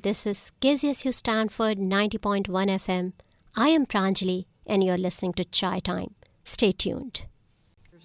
This is KZSU Stanford 90.1 FM. I am Pranjali, and you're listening to Chai Time. Stay tuned.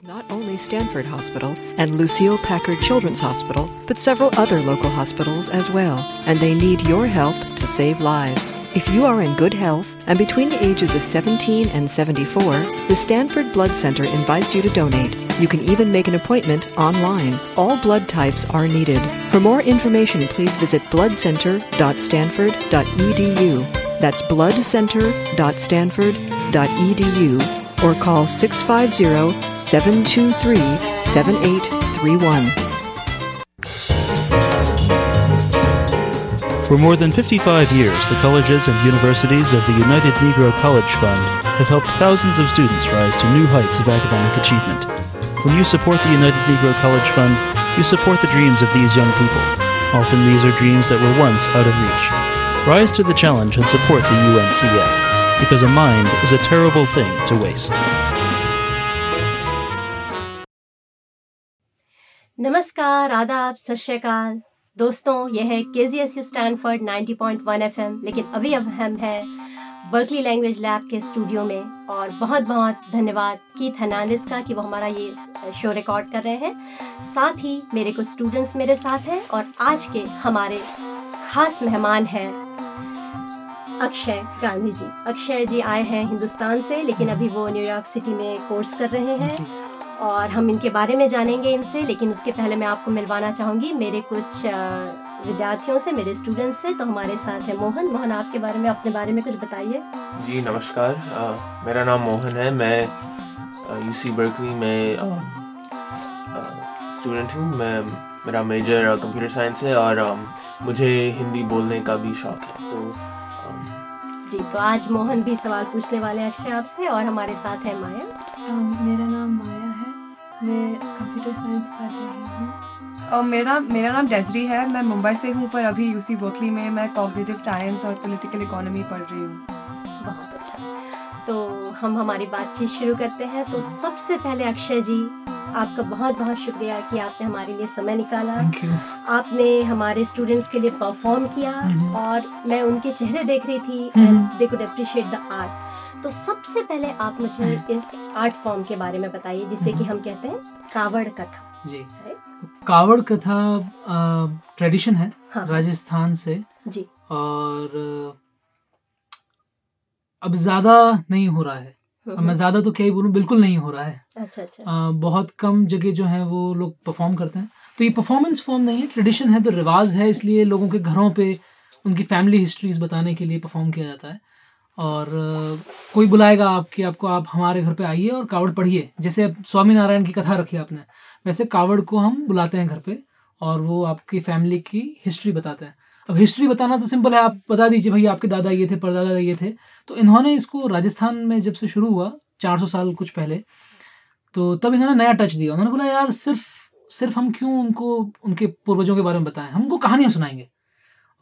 Not only Stanford Hospital and Lucille Packard Children's Hospital, but several other local hospitals as well, and they need your help to save lives. If you are in good health and between the ages of 17 and 74, the Stanford Blood Center invites you to donate. You can even make an appointment online. All blood types are needed. For more information, please visit bloodcenter.stanford.edu. That's bloodcenter.stanford.edu or call 650 723 7831. For more than 55 years, the colleges and universities of the United Negro College Fund have helped thousands of students rise to new heights of academic achievement. When you support the United Negro College Fund, you support the dreams of these young people. Often these are dreams that were once out of reach. Rise to the challenge and support the UNCF because a mind is a terrible thing to waste. नमस्कार, आदाब, सत दोस्तों, यह है K G S U Stanford ninety point one F M लेकिन अभी अब हम हैं बर्कली लैंग्वेज लैब के स्टूडियो में, और बहुत बहुत धन्यवाद कीथ हनानिस का कि वो हमारा ये शो रिकॉर्ड कर रहे हैं। साथ ही मेरे कुछ स्टूडेंट्स मेरे साथ हैं, और आज के हमारे खास मेहमान हैं। अक्षय गांधी जी। अक्षय जी आए हैं हिंदुस्तान से लेकिन अभी वो न्यूयॉर्क सिटी में कोर्स कर रहे हैं। और हम इनके बारे में जानेंगे इनसे लेकिन उसके पहले मैं आपको मिलवाना चाहूँगी। मेरे कुछ विद्यार्थियों से मेरे स्टूडेंट्स से तो हमारे साथ है मोहन। मोहन आपके बारे में अपने बारे में कुछ बताइए। जी नमस्कार। आ, मेरा नाम मोहन है। मैं यूसी बर्कली में स्टूडेंट हूँ। मैं मेरा मेजर कंप्यूटर साइंस है और आ, मुझे हिंदी बोलने का भी शौक है। तो जी तो आज मोहन भी सवाल पूछने वाले हैं अक्षय आपसे और हमारे साथ है माया। um, मेरा नाम माया है। मैं कंप्यूटर साइंस पढ़ रही हूँ। और मेरा मेरा नाम डेजरी है। मैं मुंबई से हूँ पर अभी यूसी बर्कली में मैं कॉग्निटिव साइंस और पॉलिटिकल इकोनॉमी पढ़ रही हूँ। बहुत अच्छा। तो हम हमारी बातचीत शुरू करते हैं तो सबसे पहले अक्षय जी आपका बहुत बहुत शुक्रिया कि आपने हमारे लिए समय निकाला आपने हमारे स्टूडेंट्स के लिए परफॉर्म किया mm-hmm. और मैं उनके चेहरे देख रही थी and they could appreciate the art तो सबसे पहले आप मुझे mm-hmm. इस आर्ट फॉर्म के बारे में बताइए जिसे कि mm-hmm. हम कहते हैं कावड़ कथा जी तो कावड़ कथा ट्रेडिशन है हाँ. राजस्थान से जी और अब ज़्यादा नहीं हो रहा है। अब मैं ज़्यादा तो क्या ही बोलूँ बिल्कुल नहीं हो रहा है। अच्छा अच्छा। आ, बहुत कम जगह जो है वो लोग परफॉर्म करते हैं। तो ये परफॉर्मेंस फॉर्म नहीं है ट्रेडिशन है तो रिवाज है इसलिए लोगों के घरों पे उनकी फैमिली हिस्ट्रीज बताने के लिए परफॉर्म किया जाता है। और कोई बुलाएगा आपके आपको आप हमारे घर पे आइए और कावड़ पढ़िए। जैसे स्वामी नारायण की कथा रखी आपने वैसे कावड़ को हम बुलाते हैं घर पे और वो आपकी फैमिली की हिस्ट्री बताते हैं। अब हिस्ट्री बताना तो सिंपल है, आप बता दीजिए भाई, आपके दादा ये थे, परदादा ये थे। तो इन्होंने इसको राजस्थान में जब से शुरू हुआ 400 साल कुछ पहले तो तब इन्होंने नया टच दिया। उन्होंने बोला, यार, सिर्फ़ सिर्फ़ हम क्यों उनको, उनके पूर्वजों के बारे में बताएँ? हमको कहानियाँ सुनाएँगे।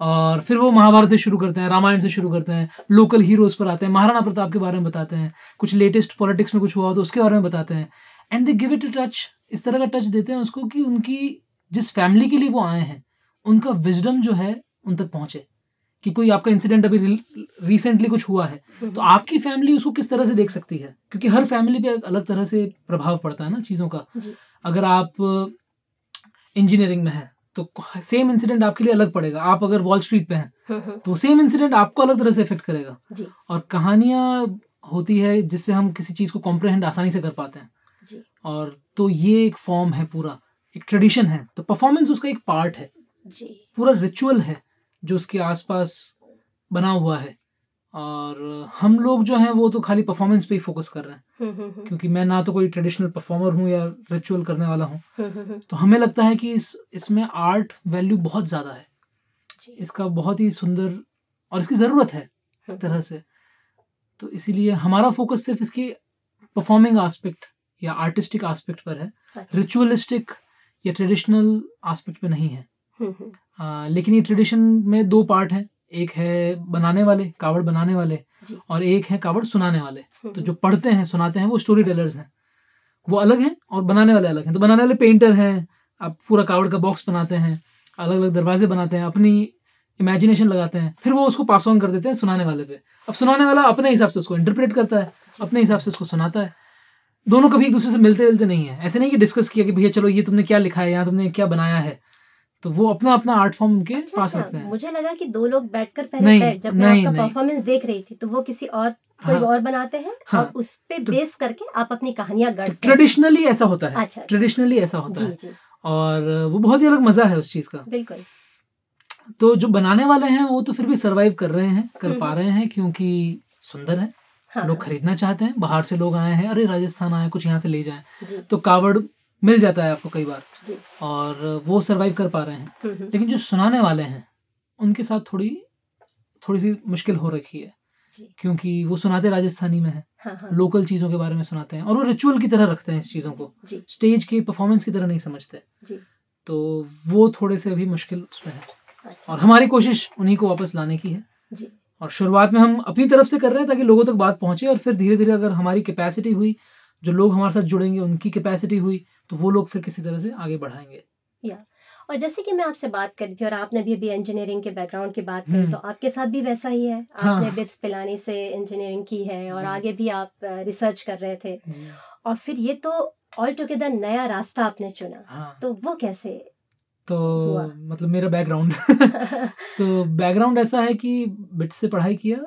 और फिर वो महाभारत से शुरू करते हैं, रामायण से शुरू करते हैं लोकल हीरोज पर आते हैं, महाराणा प्रताप के बारे में बताते हैं, कुछ लेटेस्ट पॉलिटिक्स में कुछ हुआ तो उसके बारे में बताते हैं। And they give it touch इस तरह का टच देते हैं उसको कि उनकी, जिस फैमिली के लिए वो आए हैं, उनका विजडम जो है उन तक पहुँचे कि कोई आपका इंसिडेंट अभी रिसेंटली कुछ हुआ है हम्म। तो आपकी फैमिली उसको किस तरह से देख सकती है? क्योंकि हर फैमिली पे अलग तरह से प्रभाव पड़ता है ना चीज़ों का। अगर आप इंजीनियरिंग में है तो सेम इंसिडेंट आपके लिए अलग पड़ेगा। आप अगर वॉल स्ट्रीट पे हैं हम्म, हम्म। तो सेम इंसिडेंट आपको अलग तरह से इफ़ेक्ट करेगा। और कहानियाँ होती है जिससे हम किसी चीज़ को कॉम्प्रहेंड आसानी से कर पाते हैं। जी। और तो ये एक फॉर्म है पूरा एक ट्रेडिशन है। तो परफॉर्मेंस उसका एक पार्ट है। जी। पूरा रिचुअल है। जो उसके आसपास बना हुआ है। और हम लोग जो हैं वो तो खाली परफॉर्मेंस पे ही फोकस कर रहे हैं। हम्म, हम्म, हम्म। क्योंकि मैं ना तो कोई ट्रेडिशनल परफॉर्मर हूँ या रिचुअल करने वाला हूँ। तो हमें लगता है कि इस इसमें आर्ट वैल्यू बहुत ज़्यादा है। इसका बहुत ही सुंदर और इसकी ज़रूरत है एक तरह से। तो इसीलिए हमारा फोकस सिर्फ़ इसकी परफॉर्मिंग आस्पेक्ट या आर्टिस्टिक आस्पेक्ट पर है। रिचुअलिस्टिक अच्छा। या ट्रेडिशनल आस्पेक्ट पे नहीं है। आ, लेकिन ये ट्रेडिशन में दो पार्ट हैं। एक है बनाने वाले कावड़ बनाने वाले और एक है कावड़ सुनाने वाले। हम्म, तो जो हम्म। पढ़ते हैं सुनाते हैं वो स्टोरी टेलर्स हैं। वो अलग हैं और बनाने वाले अलग हैं। तो बनाने वाले पेंटर हैं आप पूरा कावड़ का बॉक्स बनाते हैं अलग अलग दरवाजे बनाते हैं अपनी इमेजिनेशन लगाते हैं फिर वो उसको पास ऑन कर देते हैं सुनाने वाले पे। अब सुनाने वाला अपने हिसाब से उसको इंटरप्रेट करता है अपने हिसाब से उसको सुनाता है। दोनों कभी एक दूसरे से मिलते मिलते नहीं है। ऐसे नहीं कि डिस्कस किया कि भैया चलो ये तुमने क्या लिखा है यहाँ तुमने क्या बनाया है। तो वो अपना अपना आर्ट फॉर्म उनके अच्छा, पास अच्छा, रखते हैं। मुझे लगा कि दो लोग बैठकर पहले बैठ- जब नहीं, मैं आपका परफॉर्मेंस देख रही थी तो वो किसी और कोई हाँ। और बनाते हैं हाँ। और उस पे तो- बेस करके आप अपनी कहानियाँ गढ़ते हैं। ट्रेडिशनली ऐसा होता है। अच्छा, अच्छा। ट्रेडिशनली ऐसा होता जी है। जी। और वो बहुत ही अलग मज़ा है उस चीज़ का। बिल्कुल। तो जो बनाने वाले हैं वो तो फिर भी सरवाइव कर रहे हैं कर हम्म। पा रहे हैं क्योंकि सुंदर है। हाँ। लोग खरीदना चाहते हैं बाहर से लोग आए हैं अरे राजस्थान आए कुछ यहाँ से ले जाए। तो कावड़ मिल जाता है आपको कई बार। जी। और वो सरवाइव कर पा रहे हैं। हम्म, हम्म, लेकिन जो सुनाने वाले हैं उनके साथ थोड़ी थोड़ी सी मुश्किल हो रखी है। क्योंकि वो सुनाते राजस्थानी में है। हाँ हाँ। लोकल चीज़ों के बारे में सुनाते हैं। और वो रिचुअल की तरह रखते हैं इस चीज़ों को। स्टेज के परफॉर्मेंस की तरह नहीं समझते। जी। तो वो थोड़े से अभी मुश्किल उसमें है। अच्छा। और हमारी कोशिश उन्हीं को वापस लाने की है। जी। और शुरुआत में हम अपनी तरफ़ से कर रहे हैं ताकि लोगों तक बात पहुँचे और फिर धीरे धीरे अगर हमारी कैपेसिटी हुई जो लोग हमारे साथ जुड़ेंगे उनकी कैपेसिटी हुई तो वो लोग फिर किसी तरह से आगे बढ़ाएँगे। या। और जैसे कि मैं आपसे बात कर रही थी और आपने भी अभी इंजीनियरिंग के बैकग्राउंड की बात करी हम्म। तो आपके साथ भी वैसा ही है? हाँ। आपने बिट्स पिलानी से इंजीनियरिंग की है और आगे भी आप रिसर्च कर रहे थे। और फिर ये तो ऑल टुगेदर नया रास्ता आपने चुना। हाँ। तो वो कैसे तो हुआ। मतलब मेरा बैकग्राउंड तो बैकग्राउंड ऐसा है कि बिट्स से पढ़ाई किया।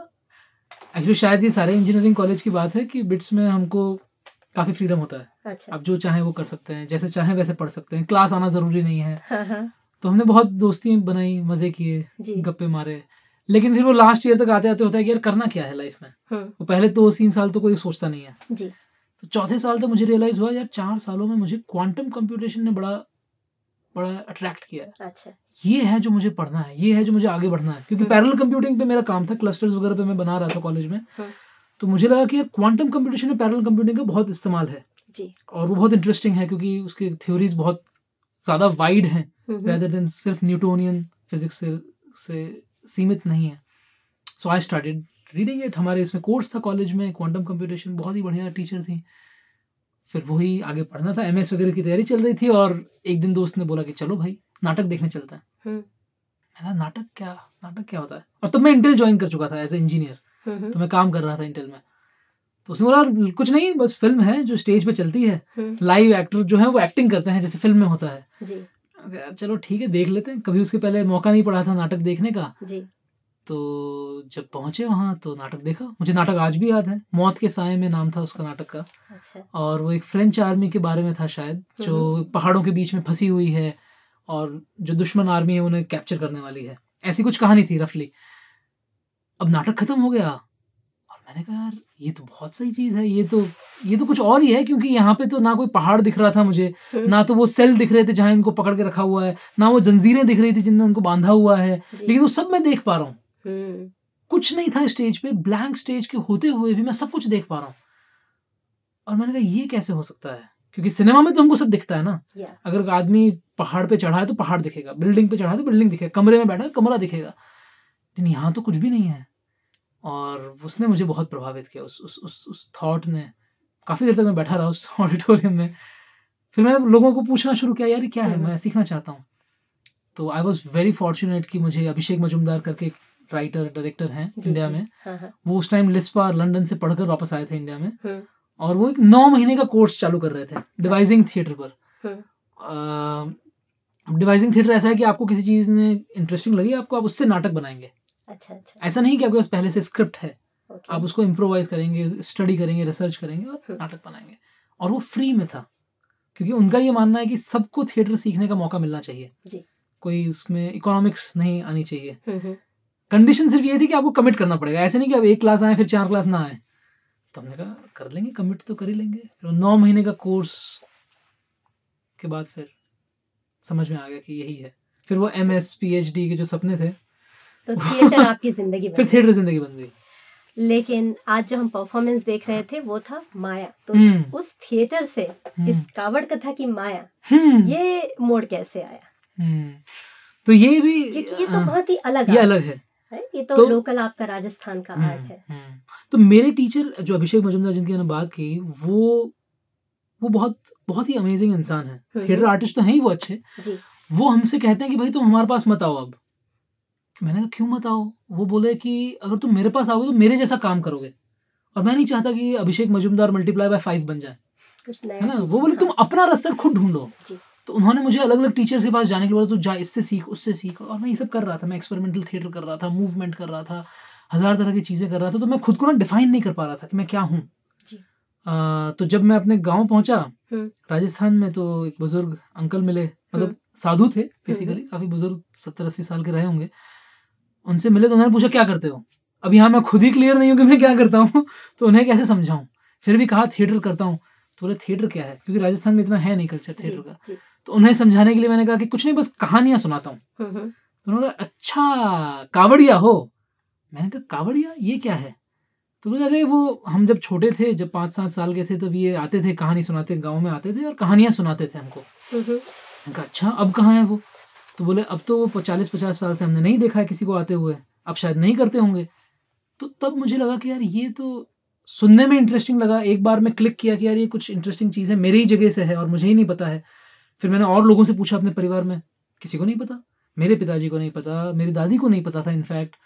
एक्चुअली शायद ये सारे इंजीनियरिंग कॉलेज की बात है कि बिट्स में हमको काफ़ी फ्रीडम होता है। अच्छा। आप जो चाहे वो कर सकते हैं जैसे चाहे वैसे पढ़ सकते हैं। क्लास आना ज़रूरी नहीं है। हाँ हाँ। तो हमने बहुत दोस्ती बनाई मज़े किए गप्पे मारे। लेकिन फिर वो लास्ट ईयर तक आते आते होता है कि यार करना क्या है लाइफ में? हम्म। वो पहले दो तीन साल तो कोई सोचता नहीं है। जी। तो चौथे साल तक मुझे रियलाइज़ हुआ यार चार सालों में मुझे क्वांटम कंप्यूटेशन ने बड़ा बड़ा अट्रैक्ट किया है। अच्छा। ये है जो मुझे पढ़ना है ये है जो मुझे आगे बढ़ना है। क्योंकि हम्म। पैरेलल कंप्यूटिंग पे मेरा काम था क्लस्टर्स वगैरह पे मैं बना रहा था कॉलेज में। हम्म। तो मुझे लगा कि क्वांटम कंप्यूटेशन में पैरेलल कंप्यूटिंग का बहुत इस्तेमाल है। जी। और वो बहुत इंटरेस्टिंग है क्योंकि उसकी थ्योरीज बहुत ज़्यादा वाइड हैं rather देन सिर्फ़ न्यूटोनियन फिजिक्स से से सीमित नहीं है। So I started reading it हमारे इसमें कोर्स था कॉलेज में। क्वांटम कंप्यूटेशन बहुत ही बढ़िया टीचर थी। फिर वही आगे पढ़ना था। एम वगैरह की तैयारी चल रही थी और एक दिन दोस्त ने बोला कि चलो भाई नाटक देखने चलता है। हम्म। मैंने नाटक क्या? नाटक क्या होता है? और तब मैं इंटेल ज्वाइन कर चुका था एज ए इंजीनियर तो मैं काम कर रहा था इंटेल में। तो उसने बोला कुछ नहीं बस फ़िल्म है जो स्टेज पे चलती है। हम्म, लाइव एक्टर जो है वो एक्टिंग करते हैं जैसे फ़िल्म में होता है। जी। चलो ठीक है देख लेते हैं। कभी उसके पहले मौका नहीं पड़ा था नाटक देखने का। जी। तो जब पहुँचे वहाँ तो नाटक देखा। मुझे नाटक आज भी याद है। मौत के साय में नाम था उसका नाटक का। अच्छा। और वो एक फ्रेंच आर्मी के बारे में था शायद जो पहाड़ों के बीच में फंसी हुई है और जो दुश्मन आर्मी है उन्हें कैप्चर करने वाली है। ऐसी कुछ कहानी थी रफली अब नाटक खत्म हो गया। और मैंने कहा यार ये तो बहुत सही चीज़ है ये तो ये तो कुछ और ही है क्योंकि यहाँ पे तो ना कोई पहाड़ दिख रहा था मुझे हम्म, ना तो वो सेल दिख रहे थे जहाँ इनको पकड़ के रखा हुआ है ना वो जंजीरें दिख रही थी जिनमें उनको बांधा हुआ है लेकिन वो सब मैं देख पा रहा हूँ। हम्म, कुछ नहीं था स्टेज पे ब्लैंक स्टेज के होते हुए भी मैं सब कुछ देख पा रहा हूँ। और मैंने कहा ये कैसे हो सकता है? क्योंकि सिनेमा में तो हमको सब दिखता है ना। या। अगर आदमी पहाड़ पे चढ़ा है तो पहाड़ दिखेगा बिल्डिंग पे चढ़ा है तो बिल्डिंग दिखेगा कमरे में बैठा है कमरा दिखेगा। लेकिन यहाँ तो कुछ भी नहीं है। और उसने मुझे बहुत प्रभावित किया। उस उस उस उस थॉट ने। काफ़ी देर तक मैं बैठा रहा उस ऑडिटोरियम में। फिर मैंने लोगों को पूछना शुरू किया यार क्या है? मैं सीखना चाहता हूँ। तो आई वॉज़ वेरी फॉर्चुनेट कि मुझे अभिषेक मजुमदार करके राइटर डायरेक्टर हैं इंडिया में। हाँ हाँ। वो उस टाइम लिस्पा लंदन से पढ़कर वापस आए थे इंडिया में। हम्म, और वो एक नौ महीने का कोर्स चालू कर रहे थे डिवाइजिंग थिएटर पर। हम्म, डिवाइजिंग थिएटर ऐसा है कि आपको किसी चीज़ ने इंटरेस्टिंग लगी आपको आप उससे नाटक बनाएँगे। अच्छा अच्छा। ऐसा नहीं कि आपके पास पहले से स्क्रिप्ट है। ओके, आप उसको इम्प्रोवाइज करेंगे स्टडी करेंगे रिसर्च करेंगे और हम्म। नाटक बनाएँगे। और वो फ्री में था क्योंकि उनका ये मानना है कि सबको थिएटर सीखने का मौका मिलना चाहिए। जी। कोई उसमें इकोनॉमिक्स नहीं आनी चाहिए। हम्म, हम्म, कंडीशन सिर्फ़ ये थी कि आपको कमिट करना पड़ेगा। ऐसे नहीं कि आप एक क्लास आए फिर चार क्लास ना आए। तो हमने कहा कर लेंगे कमिट तो कर ही लेंगे। फिर नौ महीने का कोर्स के बाद फिर समझ में आ गया कि यही है। फिर वो M S P H D के जो सपने थे तो थिएटर आपकी ज़िंदगी फिर थिएटर ज़िंदगी बन गई। लेकिन आज जो हम परफॉर्मेंस देख रहे थे वो था माया। तो हम्म, उस थिएटर से हम्म, इस कावड़ कथा की माया हम्म, ये मोड़ कैसे आया। तो ये भी क्योंकि ये तो हाँ, बहुत ही अलग ये अलग है। है ये तो, तो- लोकल आपका राजस्थान का आर्ट है। तो मेरे टीचर जो अभिषेक मजुमदार जिनकी मैंने बात की वो वो बहुत बहुत ही अमेजिंग इंसान है। थिएटर आर्टिस्ट तो हैं ही वो अच्छे। जी। वो हमसे कहते हैं कि भाई तुम हमारे पास मत आओ अब। मैंने कहा क्यों मत आओ? वो बोले कि अगर तुम मेरे पास आओगे तो मेरे जैसा काम करोगे। और मैं नहीं चाहता कि Abhishek Majumdar multiply by five बन जाए। है ना? वो बोले तुम हाँ। अपना रास्ता खुद ढूंढो तो उन्होंने मुझे अलग अलग टीचर के पास जाने के लिए बोला तो जा इससे सीख उससे सीख। और मैं ये सब कर रहा था मैं एक्सपेरिमेंटल थिएटर कर रहा था मूवमेंट कर रहा था हज़ार तरह की चीज़ें कर रहा था तो मैं खुद को ना डिफाइन नहीं कर पा रहा था कि मैं क्या हूँ। तो जब मैं अपने गाँव पहुँचा हम्म। राजस्थान में तो एक बुज़ुर्ग अंकल मिले मतलब हम्म। साधु थे बेसिकली हम्म। काफ़ी बुज़ुर्ग सत्तर अस्सी साल के रहे होंगे। उनसे मिले तो उन्होंने पूछा क्या करते हो? अब यहाँ मैं खुद ही क्लियर नहीं हूँ कि मैं क्या करता हूँ। तो उन्हें कैसे समझाऊँ? फिर भी कहा थिएटर करता हूँ। तो बोले थिएटर क्या है? क्योंकि राजस्थान में इतना है नहीं कल्चर थिएटर का। तो उन्हें समझाने के लिए मैंने कहा कि कुछ नहीं बस कहानियाँ सुनाता हूँ। तो उन्होंने कहा अच्छा कावड़िया हो? मैंने कहा कावड़िया? ये क्या है? तो बोले अरे वो हम जब छोटे थे जब पाँच सात साल के थे तब ये आते थे कहानी सुनाते गाँव में आते थे और कहानियाँ सुनाते थे हमको। कहा अच्छा अब कहाँ है वो? तो बोले अब तो वो चालीस पचास साल से हमने नहीं देखा है किसी को आते हुए। अब शायद नहीं करते होंगे। तो तब मुझे लगा कि यार ये तो सुनने में इंटरेस्टिंग लगा। एक बार मैं क्लिक किया कि यार ये कुछ इंटरेस्टिंग चीज़ है मेरे ही जगह से है और मुझे ही नहीं पता है। फिर मैंने और लोगों से पूछा अपने परिवार में किसी को नहीं पता? मेरे पिताजी को नहीं पता? मेरी दादी को नहीं पता था इनफैक्ट।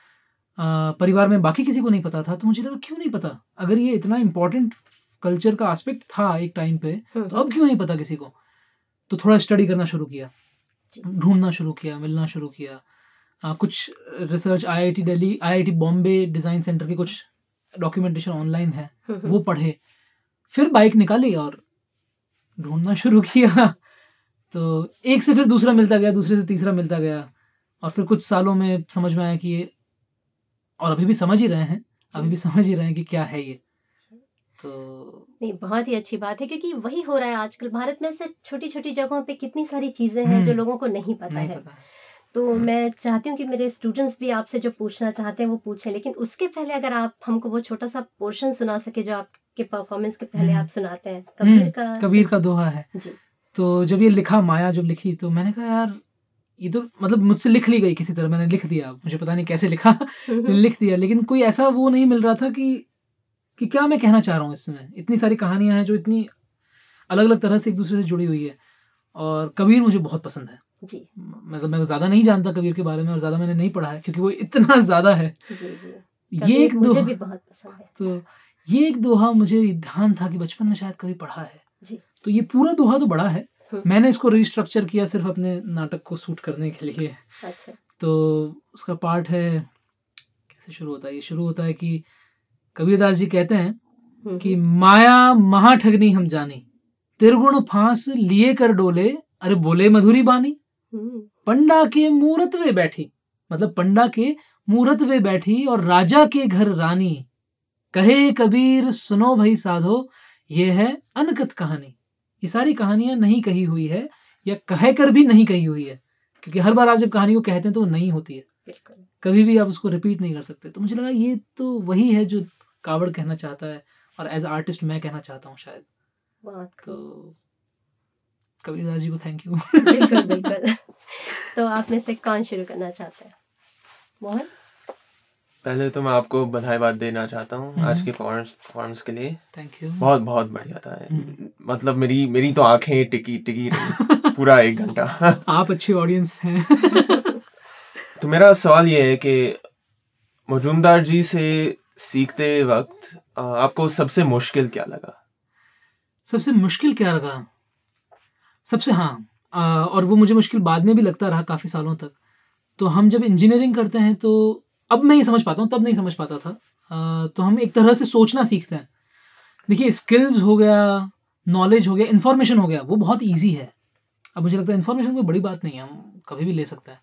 परिवार में बाकी किसी को नहीं पता था? तो मुझे लगा क्यों नहीं पता? अगर ये इतना इंपॉर्टेंट कल्चर का एस्पेक्ट था एक टाइम पे हम्म। तो अब क्यों नहीं पता किसी को? तो थोड़ा स्टडी करना शुरू किया। ढूंढना शुरू किया मिलना शुरू किया। आ, कुछ research IIT Delhi IIT Bombay design centre के कुछ डॉक्यूमेंटेशन ऑनलाइन है। वो पढ़े। फिर बाइक निकाली और ढूंढना शुरू किया। तो एक से फिर दूसरा मिलता गया दूसरे से तीसरा मिलता गया और फिर कुछ सालों में समझ में आया कि ये और अभी भी समझ ही रहे हैं अभी भी समझ ही रहे हैं कि क्या है ये। तो नहीं बहुत ही अच्छी बात है क्योंकि वही हो रहा है आजकल। भारत में ऐसे छोटी छोटी जगहों पे कितनी सारी चीज़ें हैं जो हम्म। लोगों को नहीं पता नहीं है। पता तो मैं चाहती हूँ कि मेरे स्टूडेंट्स भी आपसे जो पूछना चाहते हैं वो पूछें लेकिन उसके पहले अगर आप हमको वो छोटा सा पोर्शन सुना सके जो आपके परफॉर्मेंस के पहले हम्म। आप सुनाते हैं। कबीर हम्म, का कबीर का दोहा है। जी। तो जब ये लिखा माया जब लिखी तो मैंने कहा यार ये तो मतलब मुझसे लिख ली गई किसी तरह मैंने लिख दिया मुझे पता नहीं कैसे लिखा लिख दिया। लेकिन कोई ऐसा वो नहीं मिल रहा था कि कि क्या मैं कहना चाह रहा हूँ इसमें? इतनी सारी कहानियाँ हैं जो इतनी अलग अलग तरह से एक दूसरे से जुड़ी हुई है और कबीर मुझे बहुत पसंद है। जी। मतलब मैं ज़्यादा नहीं जानता कबीर के बारे में और ज़्यादा मैंने नहीं पढ़ा है क्योंकि वो इतना ज़्यादा है। जी जी। ये एक दोहा भी बहुत पसंद है। तो ये एक दोहा मुझे ध्यान था कि बचपन में शायद कभी पढ़ा है। जी। तो ये पूरा दोहा तो बड़ा है। हम्म। मैंने इसको रिस्ट्रक्चर किया सिर्फ़ अपने नाटक को सूट करने के लिए। अच्छा। तो उसका पार्ट है कैसे शुरू होता है? ये शुरू होता है कि कबीरदास जी कहते हैं हम्म, कि हम्म। माया महाठगनी हम जानी त्रिगुण फांस लिए कर डोले अरे बोले मधुरी बानी। पंडा के मूर्त वे बैठी मतलब पंडा के मूर्त वे बैठी और राजा के घर रानी। कहे कबीर सुनो भाई साधो ये है अनकत कहानी। ये सारी कहानियाँ नहीं कही हुई है या कह कर भी नहीं कही हुई है क्योंकि हर बार आप जब कहानी को कहते हैं तो वो नहीं होती है। कभी भी आप उसको रिपीट नहीं कर सकते। तो मुझे लगा ये तो वही है जो कावड़ कहना चाहता है और एज आर्टिस्ट मैं कहना चाहता हूँ शायद। तो कबीरदास जी को थैंक यू बिल्कुल बिल्कुल। तो आप में से कौन शुरू करना चाहते हैं? मोहन? पहले तो मैं आपको बधाई बात देना चाहता हूँ आज हम्म। के परफॉर्मेंस के लिए। थैंक यू बहुत बहुत बढ़िया था। हम्म। मतलब मेरी मेरी तो आँखें टिकी टिकी रही। पूरा एक घंटा। आप अच्छी ऑडियंस हैं। तो मेरा सवाल ये है कि मजूमदार जी से सीखते वक्त आपको सबसे मुश्किल क्या लगा? सबसे मुश्किल क्या लगा? सबसे हाँ और वो मुझे मुश्किल बाद में भी लगता रहा काफ़ी सालों तक। तो हम जब इंजीनियरिंग करते हैं तो अब मैं ये समझ पाता हूँ, तब नहीं समझ पाता था। तो हम एक तरह से सोचना सीखते हैं। देखिए स्किल्स हो गया नॉलेज हो गया इन्फॉर्मेशन हो गया, वो बहुत ईजी है। अब मुझे लगता है इन्फॉर्मेशन कोई बड़ी बात नहीं है, हम कभी भी ले सकते हैं।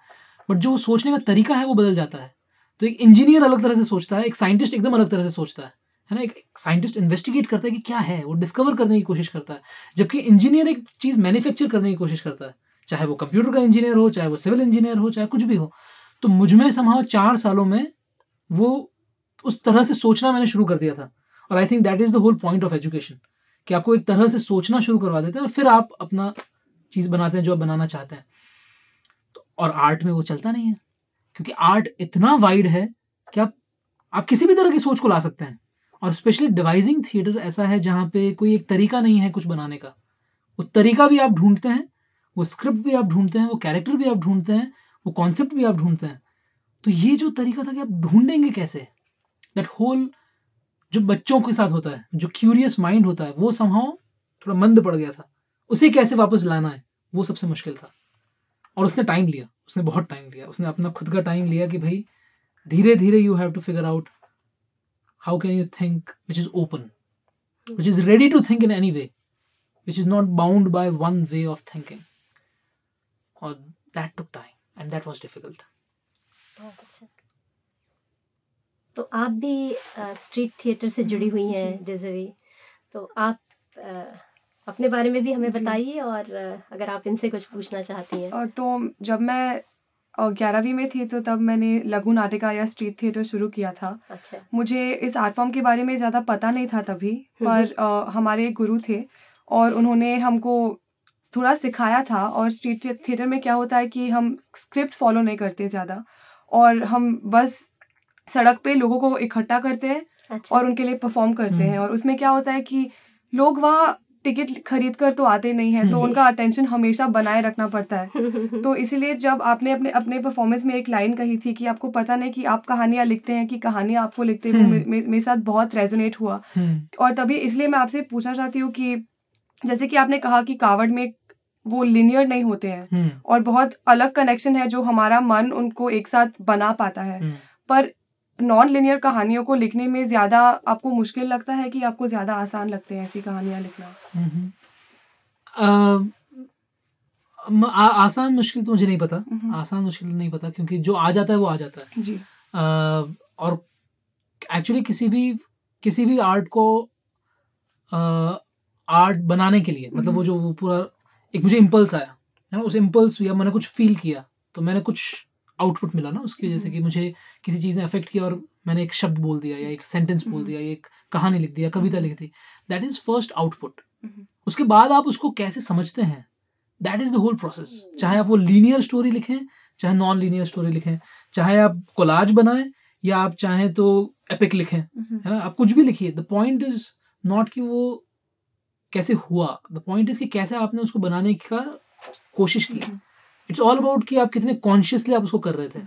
बट जो सोचने का तरीका है, वो बदल जाता है। तो एक इंजीनियर अलग तरह से सोचता है, एक साइंटिस्ट एकदम अलग तरह से सोचता है है ना? एक साइंटिस्ट इन्वेस्टिगेट करता है कि क्या है, वो डिस्कवर करने की कोशिश करता है, जबकि इंजीनियर एक चीज़ मैन्युफैक्चर करने की कोशिश करता है, चाहे वो कंप्यूटर का इंजीनियर हो, चाहे वो सिविल इंजीनियर हो, चाहे कुछ भी हो। तो मुझमें समाव चार सालों में वो उस तरह से सोचना मैंने शुरू कर दिया था। और I think that is the whole point of education कि आपको एक तरह से सोचना शुरू करवा देते हैं और फिर आप अपना चीज़ बनाते हैं जो आप बनाना चाहते हैं। तो और आर्ट में वो चलता नहीं है। क्योंकि आर्ट इतना वाइड है कि आप आप किसी भी तरह की सोच को ला सकते हैं। और स्पेशली डिवाइजिंग थिएटर ऐसा है जहाँ पे कोई एक तरीका नहीं है कुछ बनाने का। वो तरीका भी आप ढूंढते हैं, वो स्क्रिप्ट भी आप ढूंढते हैं, वो कैरेक्टर भी आप ढूंढते हैं, वो कॉन्सेप्ट भी आप ढूंढते हैं। तो ये जो तरीका था कि आप ढूंढेंगे कैसे? दैट होल जो बच्चों के साथ होता है, जो क्यूरियस माइंड होता है, वो समहाउ थोड़ा मंद पड़ गया था। उसे कैसे वापस लाना है, वो सबसे मुश्किल था। और उसने टाइम लिया। उसने बहुत टाइम लिया। उसने अपना खुद का टाइम लिया कि भाई धीरे धीरे you have to figure out how can you think which is open which is ready to think in any way which is not bound by one way of thinking और that took time and that was difficult तो आप भी street theatre से जुड़ी हुई हैं जैसे भी। तो आप अपने बारे में भी हमें बताइए और अगर आप इनसे कुछ पूछना चाहती हैं तो जब मैं ग्यारहवीं में थी तो तब मैंने लघु नाटिका या स्ट्रीट थिएटर शुरू किया था अच्छा मुझे इस आर्ट फॉर्म के बारे में ज़्यादा पता नहीं था तभी हम्म, पर आ, हम्म। हमारे गुरु थे और उन्होंने हमको थोड़ा सिखाया था और स्ट्रीट थिएटर में क्या होता है कि हम स्क्रिप्ट फॉलो नहीं करते ज़्यादा और हम बस सड़क पे लोगों को इकट्ठा करते हैं अच्छा। और उनके लिए परफॉर्म करते हैं हम्म। और उसमें क्या होता है कि लोग वहाँ टिकट खरीद कर तो आते नहीं है तो उनका अटेंशन हमेशा बनाए रखना पड़ता है तो इसीलिए जब आपने अपने अपने परफॉर्मेंस में एक लाइन कही थी कि आपको पता नहीं कि आप कहानियाँ लिखते हैं कि कहानियाँ आपको लिखते हैं हम्म। मेरे साथ बहुत रेजोनेट हुआ हम्म। और तभी इसलिए मैं आपसे पूछना चाहती हूँ कि जैसे कि आपने कहा कि कावड़ में वो लिनियर नहीं होते हैं हम्म। और बहुत अलग कनेक्शन है जो हमारा मन उनको एक साथ बना पाता है पर नॉन लिनियर कहानियों को लिखने में ज़्यादा आपको मुश्किल लगता है कि आपको ज़्यादा आसान लगते हैं ऐसी कहानियाँ लिखना? आ, आ, आसान मुश्किल तो मुझे नहीं पता। आसान मुश्किल नहीं पता क्योंकि जो आ जाता है वो आ जाता है। जी। आ, और एक्चुअली किसी भी किसी भी आर्ट को आर्ट बनाने के लिए मतलब वो जो वो पूरा एक मुझे इम्पल्स आया। है ना? उस इम्पल्स या मैंने कुछ फील किया तो मैंने कुछ आउटपुट मिला ना उसकी वजह से कि मुझे किसी चीज़ ने अफेक्ट किया और मैंने एक शब्द बोल दिया या एक सेंटेंस बोल दिया या एक कहानी लिख दिया कविता लिख दी। दैट इज़ फ़र्स्ट आउटपुट उसके बाद आप उसको कैसे समझते हैं? That is the whole process चाहे आप वो लीनियर स्टोरी लिखें चाहे नॉन लीनियर स्टोरी लिखें चाहे आप कोलाज बनाएँ या आप चाहें तो एपिक लिखें है ना? आप कुछ भी लिखिए। द पॉइंट इज़ नॉट कि वो कैसे हुआ द पॉइंट इज़ कि कैसे आपने उसको बनाने का कोशिश की। इट्स ऑल अबाउट कि आप कितने कॉन्शियसली आप उसको कर रहे थे।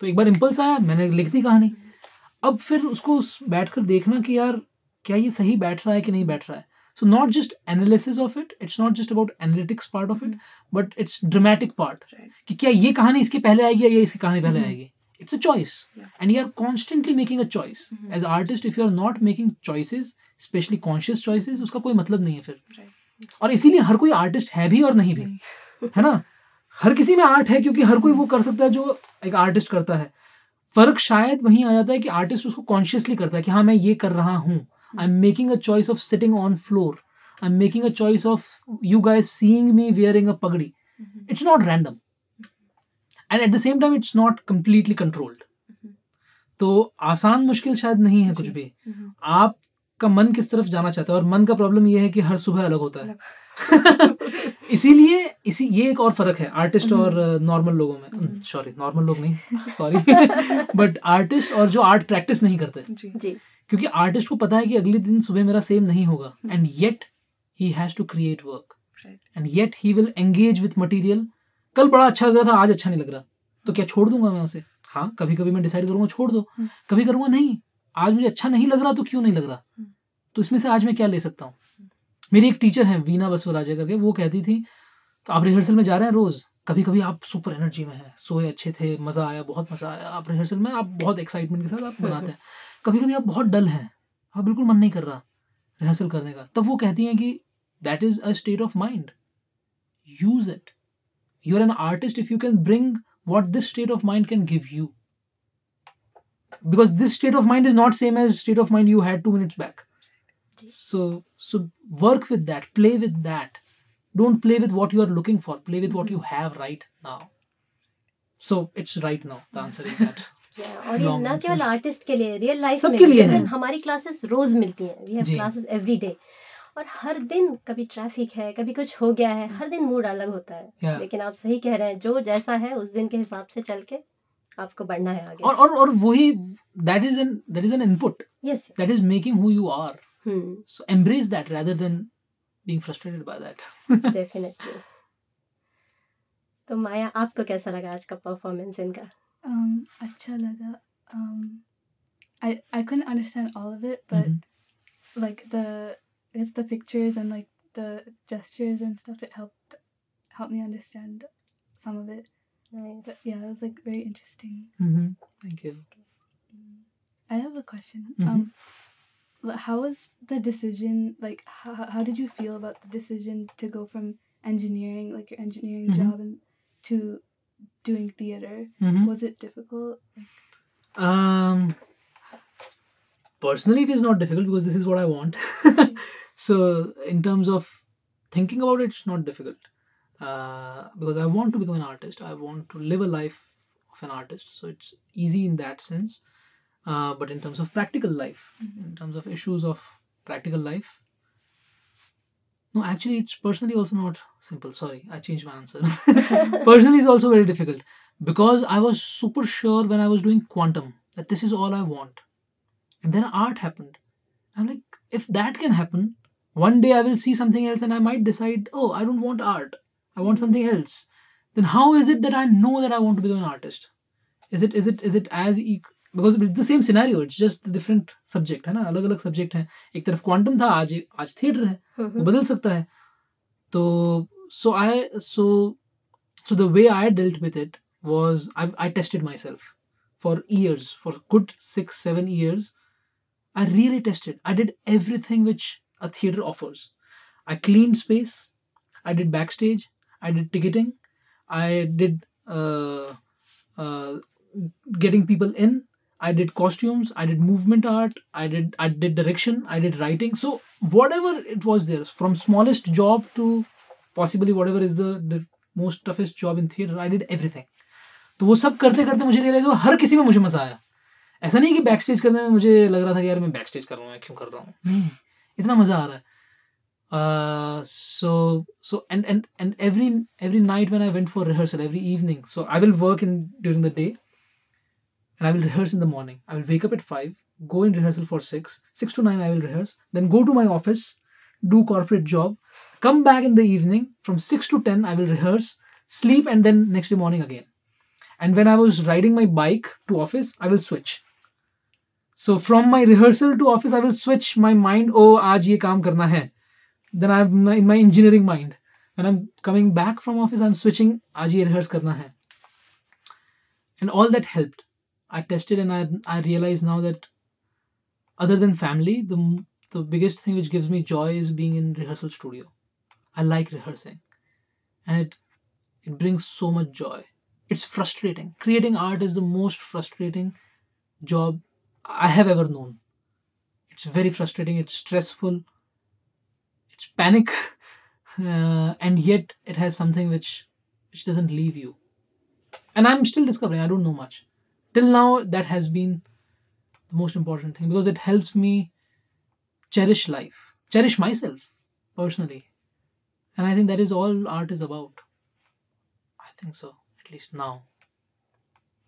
तो एक बार इम्पल्स आया मैंने लिख दी कहानी। अब फिर उसको बैठ कर देखना कि यार क्या ये सही बैठ रहा है कि नहीं बैठ रहा है? So not just analysis of it it's not just about analytics part of it but it's dramatic part कि क्या ये कहानी इसके पहले आएगी या इसकी कहानी पहले आएगी? It's a choice and you are constantly making a choice as artist if you are not making choices specially conscious choices उसका कोई मतलब नहीं है फिर। और इसीलिए हर कोई आर्टिस्ट है भी और नहीं भी। है ना? हर किसी में आर्ट है क्योंकि हर कोई वो कर सकता है जो एक आर्टिस्ट करता है। फ़र्क शायद वहीं आ जाता है कि आर्टिस्ट उसको कॉन्शियसली करता है कि हाँ मैं ये कर रहा हूँ। I am making a choice of sitting on floor I am making a choice of you guys seeing me wearing a pagdi it's not random and at the same time it's not completely controlled तो आसान मुश्किल शायद नहीं है कुछ भी। आपका मन किस तरफ़ जाना चाहता है? और मन का प्रॉब्लम यह है कि हर सुबह अलग होता है। इसीलिए इसी ये एक और फ़र्क है आर्टिस्ट और नॉर्मल हम्म। लोगों में। सॉरी हम्म, नॉर्मल लोग नहीं सॉरी बट आर्टिस्ट और जो आर्ट प्रैक्टिस नहीं करते जी। जी। क्योंकि आर्टिस्ट को पता है कि अगले दिन सुबह मेरा सेम नहीं होगा। And yet he has to create work and yet he will engage with material कल बड़ा अच्छा लग रहा था आज अच्छा नहीं लग रहा। तो क्या छोड़ दूँगा मैं उसे? हाँ कभी कभी मैं डिसाइड करूँगा छोड़ दो। हम्म। कभी करूँगा नहीं। आज मुझे अच्छा नहीं लग रहा तो क्यों नहीं लग रहा? तो इसमें से आज मैं क्या ले सकता हूँ? मेरी एक टीचर है, वीना बसवराजा करके, वो कहती थी तो आप रिहर्सल में जा रहे हैं रोज? कभी कभी आप सुपर एनर्जी में हैं, सोए अच्छे थे, मज़ा आया, बहुत मज़ा आया, आप रिहर्सल में, आप बहुत एक्साइटमेंट के साथ आप बनाते हैं। कभी कभी आप बहुत डल हैं, आप बिल्कुल मन नहीं कर रहा रिहर्सल करने का। तब वो कहती हैं कि that is a state of mind use it you are an artist if you can bring what this state of mind can give you because this state of mind is not same as state of mind you had two minutes back. So so work with that play with that. Don't play with what you are looking for play with what you have right now. So it's right now the answer is that. और ये ना केवल artist के लिए real life में लिए हमारी classes रोज मिलती हैं we have classes every day और हर दिन कभी ट्रैफ़िक है कभी कुछ हो गया है हर दिन मूड अलग होता है। Yeah. लेकिन आप सही कह रहे हैं जो जैसा है उस दिन के हिसाब से चल के आपको बढ़ना है आगे। और और और वही that is an that is an input yes that is making who you are so embrace that rather than being frustrated by that definitely तो माया आपको कैसा लगा आज का परफॉर्मेंस इनका Um, अच्छा लगा. Um, I I couldn't understand all of it, but mm-hmm. like the it's the pictures and like the gestures and stuff. It helped helped me understand some of it. Nice. But yeah, it was like very interesting. Mm-hmm. Thank you. I have a question. Mm-hmm. Um, how was the decision? Like, how how did you feel about the decision to go from engineering, like your engineering mm-hmm. job, and to doing theater? Mm-hmm. Was it difficult? Um, personally, it is not difficult because this is what I want. so, in terms of thinking about it, it's not difficult uh, because I want to become an artist. I want to live a life of an artist. So, it's easy in that sense. Uh, but in terms of practical life, mm-hmm. in terms of issues of practical life, no, actually, it's personally also not simple. Sorry, I changed my answer. personally, it's also very difficult because I was super sure when I was doing quantum that this is all I want. And then art happened. I'm like, if that can happen, one day I will see something else and I might decide, oh, I don't want art. I want something else. Then how is it that I know that I want to become an artist? Is it is it is it as? Because it the same scenario it's just different subject है ना? अलग अलग subject है। एक तरफ़ quantum था आज आज थिएटर है वो बदल सकता है। तो so I so so the way I dealt with it was I I tested myself for years for good six seven years I really tested I did everything which a theatre offers I clean space I did backstage I did ticketing I did getting people in I did costumes, I did movement art, I did I did direction, I did writing. So whatever it was there, from smallest job to possibly whatever is the, the most toughest job in theater, I did everything. तो वो सब करते करते मुझे realise हुआ हर किसी में मुझे मज़ा आया ऐसा नहीं कि बैक स्टेज करने में मुझे लग रहा था कि यार मैं बैक स्टेज कर रहा हूँ क्यों कर रहा हूँ इतना मज़ा आ रहा है uh, so so and and and every every night when I went for rehearsal every evening so I will work in during the day and I will rehearse in the morning. I will wake up at 5, go in rehearsal for 6, 6 to 9 I will rehearse, then go to my office, do corporate job, come back in the evening, from 6 to 10 I will rehearse, sleep and then next day morning again. And when I was riding my bike to office, I will switch. So from my rehearsal to office, I will switch my mind, oh, aaj ye kaam karna hai. Then I'm in my engineering mind. When I'm coming back from office, I'm switching, aaj ye rehearse karna hai. And all that helped I tested and I I realize now that other than family, the the biggest thing which gives me joy is being in rehearsal studio. I like rehearsing, and it it brings so much joy. It's frustrating. Creating art is the most frustrating job I have ever known. It's very frustrating. It's stressful. It's panic, uh, and yet it has something which which doesn't leave you. And I'm still discovering. I don't know much till now that has been the most important thing because it helps me cherish life cherish myself personally. And i think that is all art is about. I think so at least now.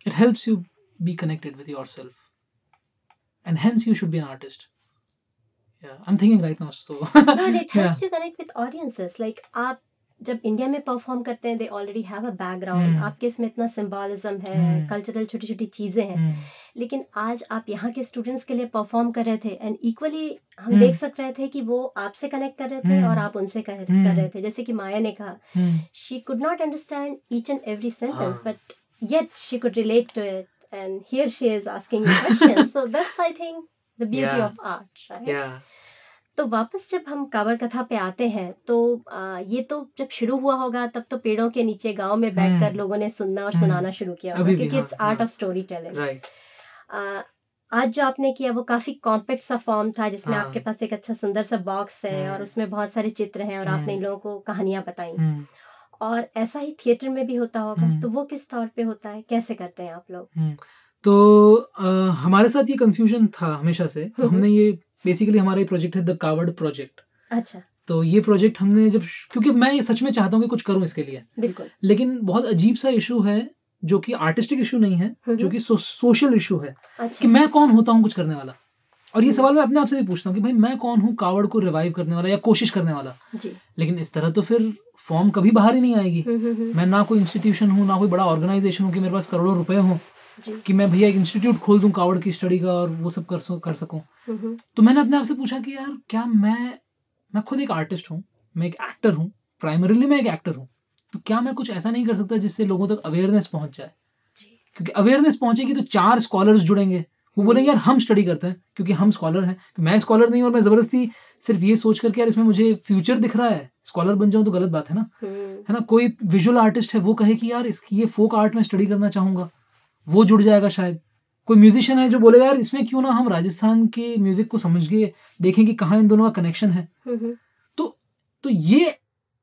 It helps you be connected with yourself. And hence you should be an artist. Yeah i'm thinking right now so. No, it helps yeah. you connect with audiences. Like आप जब India में perform करते हैं they already have a background आपके इसमें इतना symbolism है cultural छोटी छोटी चीज़ें हैं। hmm. लेकिन आज आप यहाँ के स्टूडेंट्स के लिए परफॉर्म कर रहे थे एंड इक्वली हम. देख सक रहे थे कि वो आपसे कनेक्ट कर रहे थे. और आप उनसे कर, कर रहे थे। जैसे कि माया ने कहा she could not understand each and every sentence but yet she could relate to it and here she is asking you questions. So that's i think the beauty yeah. तो वापस जब हम कावड़ कथा पे आते हैं तो आ, ये तो जब शुरू हुआ होगा तब तो पेड़ों के नीचे गाँव में बैठकर हम्म। लोगों ने सुनना और सुनाना हम्म। शुरू किया होगा क्योंकि it's art of storytelling आज जो आपने किया वो काफ़ी कॉम्पैक्ट सा फॉर्म था जिसमें आपके हाँ। पास एक अच्छा सुंदर सा बॉक्स है और हम्म। उसमें बहुत सारे चित्र हैं और आपने इन लोगों को कहानियाँ बताई। और ऐसा ही थिएटर में भी होता होगा तो वो किस तौर पे होता है? कैसे करते हैं आप लोग? तो आ, हमारे साथ ये कंफ्यूजन था हमेशा से तो हमने ये बेसिकली हमारा ये प्रोजेक्ट है द कावर्ड प्रोजेक्ट अच्छा। तो ये प्रोजेक्ट हमने जब क्योंकि मैं सच में चाहता हूँ कि कुछ करूँ इसके लिए। बिल्कुल। लेकिन बहुत अजीब सा इशू है जो कि आर्टिस्टिक इशू नहीं है जो कि सो, सोशल इशू है अच्छा। कि मैं कौन होता हूँ कुछ करने वाला। और ये सवाल मैं अपने आप से भी पूछता हूँ कि भाई मैं कौन हूँ कावड़ को रिवाइव करने वाला या कोशिश करने वाला? जी। लेकिन इस तरह तो फिर फॉर्म कभी बाहर ही नहीं आएगी। मैं ना कोई इंस्टीट्यूशन हूँ ना कोई बड़ा ऑर्गेनाइजेशन हूँ कि मेरे पास करोड़ों रुपए हों। कि मैं भैया एक इंस्टीट्यूट खोल दूँ कावड़ की स्टडी का और वो सब कर सो कर सकूँ। तो मैंने अपने आप से पूछा कि यार क्या मैं मैं खुद एक आर्टिस्ट हूँ मैं एक एक्टर हूँ प्राइमरीली मैं एक एक्टर हूँ तो क्या मैं कुछ ऐसा नहीं कर सकता जिससे लोगों तक अवेयरनेस पहुँच जाए? क्योंकि अवेयरनेस पहुंचेगी तो चार स्कॉलर्स जुड़ेंगे। वो बोलेंगे यार हम स्टडी करते हैं क्योंकि हम स्कॉलर हैं। मैं स्कॉलर नहीं और मैं ज़बरदस्ती सिर्फ़ ये सोच करके यार इसमें मुझे फ्यूचर दिख रहा है। स्कॉलर बन जाऊँ तो गलत बात है ना? हम्म। है ना? कोई विजुअल आर्टिस्ट है वो कहे कि यार इसकी ये फोक आर्ट में स्टडी करना चाहूँगा। वो जुड़ जाएगा शायद। कोई म्यूजिशियन है जो बोलेगा यार इसमें क्यों ना हम राजस्थान के म्यूज़िक को समझ के देखें कि कहाँ इन दोनों का कनेक्शन है? तो तो ये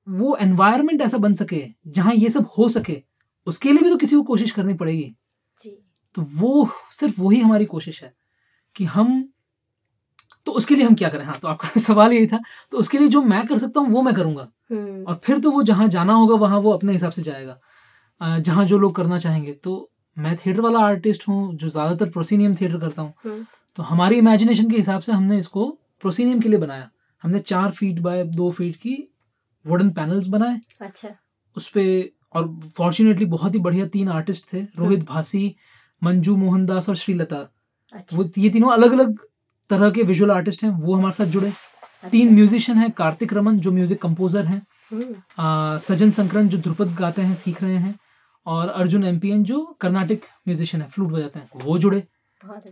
वो एनवायरमेंट ऐसा बन सके जहाँ ये सब हो सके। उसके लिए भी तो किसी को कोशिश करनी पड़ेगी। तो वो सिर्फ़ वही हमारी कोशिश है कि हम तो उसके लिए हम क्या करें? हाँ तो आपका सवाल यही था। तो उसके लिए जो मैं कर सकता हूँ वो मैं करूँगा। हम्म। और फिर तो वो जहाँ जाना होगा वहाँ वो अपने हिसाब से जाएगा। जहाँ जो लोग करना चाहेंगे। तो मैं थिएटर वाला आर्टिस्ट हूँ जो ज़्यादातर प्रोसीनियम थिएटर करता हूँ। हम्म। तो हमारी इमेजिनेशन के हिसाब से हमने इसको प्रोसीनियम के लिए बनाया। हमने चार फीट बाय दो फीट की वुडन पैनल्स बनाए। अच्छा। उस पर और फॉर्चुनेटली बहुत ही बढ़िया तीन आर्टिस्ट थे रोहित भासी मंजू मोहनदास और श्रीलता। अच्छा। वो ये तीनों अलग अलग तरह के विजुअल आर्टिस्ट हैं वो हमारे साथ जुड़े। अच्छा। तीन म्यूजिशियन हैं कार्तिक रमन जो म्यूज़िक कंपोजर हैं। हम्म। सजन संकरण जो ध्रुपद गाते हैं सीख रहे हैं। और अर्जुन एमपीएन जो कर्नाटिक म्यूजिशियन है फ्लूट बजाते हैं वो जुड़े।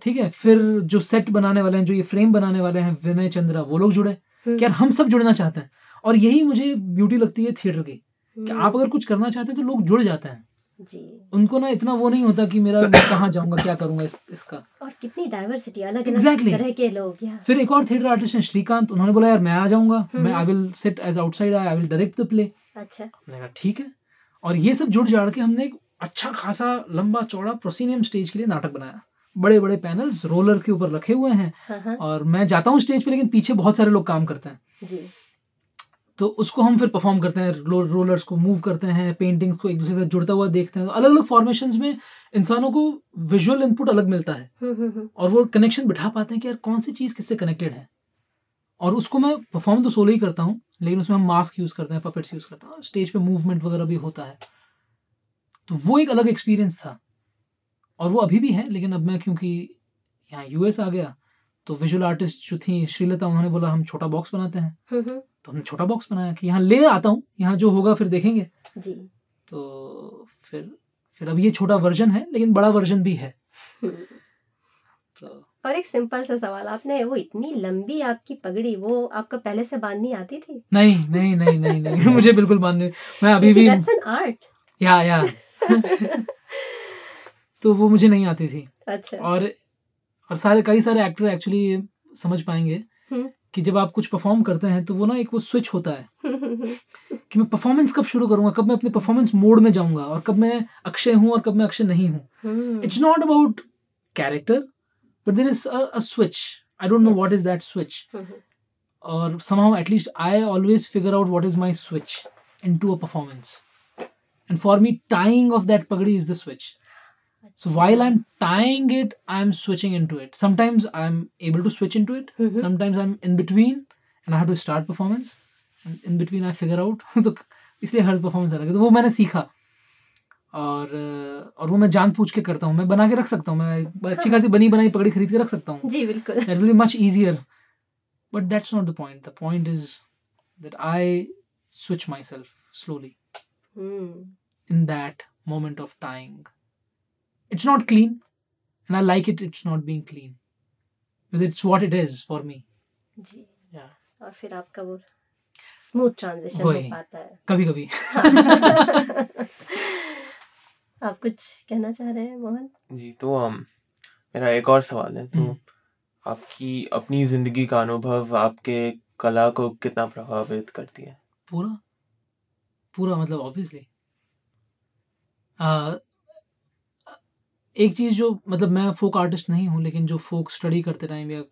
ठीक है फिर जो सेट बनाने वाले हैं जो ये फ्रेम बनाने वाले हैं विनय चंद्रा वो लोग जुड़े। हम्म। क्या हम सब जुड़ना चाहते हैं। और यही मुझे ब्यूटी लगती है थिएटर की कि आप अगर कुछ करना चाहते हैं तो लोग जुड़ जाते हैं। जी। उनको ना इतना वो नहीं होता कि मेरा मैं कहाँ जाऊँगा क्या करूँगा इस, इसका। और कितनी डाइवर्सिटी अलग अलग exactly. तरह के लोग या। फिर एक और थिएटर आर्टिस्ट हैं श्रीकांत। उन्होंने बोला यार मैं आ जाऊँगा। हम्म। मैं I will sit as outside I will direct the play अच्छा। मैंने कहा ठीक है। और ये सब जुड़ जाड़ के हमने एक अच्छा खासा लंबा चौड़ा प्रोसीनियम स्टेज के लिए नाटक बनाया। बड़े बड़े पैनल्स रोलर के ऊपर रखे हुए हैं। हाँ, हाँ। और मैं जाता हूँ स्टेज पे लेकिन पीछे बहुत सारे लोग काम करते हैं। जी। तो उसको हम फिर परफॉर्म करते हैं रो, रोलर्स को मूव करते हैं पेंटिंग्स को एक दूसरे से जुड़ता हुआ देखते हैं। तो अलग अलग फॉर्मेशन में इंसानों को विजुअल इनपुट अलग मिलता है। हम्म, हम्म, हम्म। और वो कनेक्शन बिठा पाते हैं कि यार कौन सी चीज़ किससे कनेक्टेड है। और उसको मैं परफॉर्म तो सोलो ही करता हूँ। लेकिन उसमें हम मास्क यूज़ करते हैं पपेट्स यूज़ करते हैं। स्टेज पे मूवमेंट वगैरह भी होता है। तो वो एक अलग एक्सपीरियंस था। और वो अभी भी है लेकिन अब मैं क्योंकि यहाँ यूएस आ गया तो विजुअल आर्टिस्ट जो थी श्रीलता उन्होंने बोला हम छोटा बॉक्स बनाते हैं। तो हमने छोटा बॉक्स बनाया कि यहाँ ले आता हूँ यहाँ जो होगा फिर देखेंगे। जी। तो फिर फिर अब ये छोटा वर्जन है लेकिन बड़ा वर्जन भी है। तो और एक सिंपल सा सवाल आपने वो इतनी लंबी आपकी पगड़ी वो आपको पहले से बांधनी आती थी? नहीं नहीं नहीं नहीं नहीं मुझे बिल्कुल बांधने मैं अभी भी आर्ट या या। तो वो मुझे नहीं आती थी। अच्छा। और और सारे कई सारे एक्टर एक्चुअली समझ पाएँगे हम्म। कि जब आप कुछ परफॉर्म करते हैं तो वो ना एक वो स्विच होता है। कि मैं परफॉर्मेंस कब शुरू करूँगा कब मैं अपने परफॉर्मेंस मोड में जाऊँगा और कब मैं अक्षय हूँ और कब मैं अक्षय नहीं हूँ। It's not about character but there is a switch I don't know what is that switch और somehow at least I always figure out what is my switch into a performance. And for me, tying of that pagadi is the switch. So while I'm tying it, I'm switching into it. Sometimes I'm able to switch into it. Mm-hmm. Sometimes I'm in between and I have to start performance. And in between I figure out. so इसलिए हर performance अलग है तो वो मैंने सीखा और और वो मैं जान पूछ के करता हूँ। मैं बना के रख सकता हूँ। मैं अच्छी खासी बनी बनाई पकड़ी खरीद के रख सकता हूँ। जी बिल्कुल। That will be much easier but that's not the point the point is that I switch myself slowly. Mm. in that moment of tying. It's not clean and i like it it's not being clean. Because it's what it is for me. जी. और फिर आपका वो smooth transition हो पाता है। कभी कभी आप कुछ कहना चाह रहे हैं मोहन? जी तो um, मेरा एक और सवाल है तो हम्म। आपकी अपनी ज़िंदगी का अनुभव आपके कला को कितना प्रभावित करती है? पूरा? पूरा मतलब ऑब्वियसली एक चीज़ जो मतलब मैं फोक आर्टिस्ट नहीं हूँ लेकिन जो फोक स्टडी करते टाइम या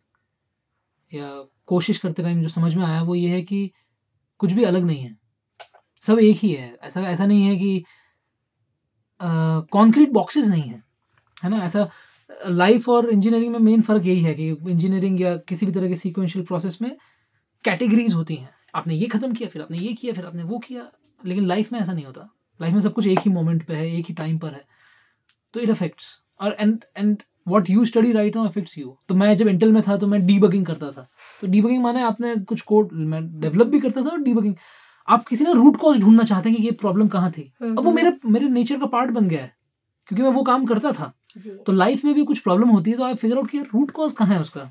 या कोशिश करते टाइम जो समझ में आया वो ये है कि कुछ भी अलग नहीं है। सब एक ही है। ऐसा ऐसा नहीं है कि कॉन्क्रीट बॉक्सेस नहीं है है ना? ऐसा लाइफ और इंजीनियरिंग में मेन फ़र्क यही है कि इंजीनियरिंग या किसी भी तरह के सीक्वेंशियल प्रोसेस में कैटेगरीज होती हैं। आपने ये ख़त्म किया, फिर आपने ये किया, फिर आपने वो किया, लेकिन लाइफ में ऐसा नहीं होता। लाइफ में सब कुछ एक ही मोमेंट पे है, एक ही टाइम पर है। तो इट अफेक्ट्स और and and what you study right now affects you तो मैं जब इंटेल में था तो मैं डीबगिंग करता था। तो डीबगिंग माने आपने कुछ कोड मैं डेवलप भी करता था और डीबगिंग आप किसी ना रूट कॉज ढूंढना चाहते हैं कि ये प्रॉब्लम कहाँ थी। अब वो मेरे मेरे नेचर का पार्ट बन गया है क्योंकि मैं वो काम करता था। तो लाइफ में भी कुछ प्रॉब्लम होती है तो आई फिगर आउट कि रूट कॉज कहाँ है उसका।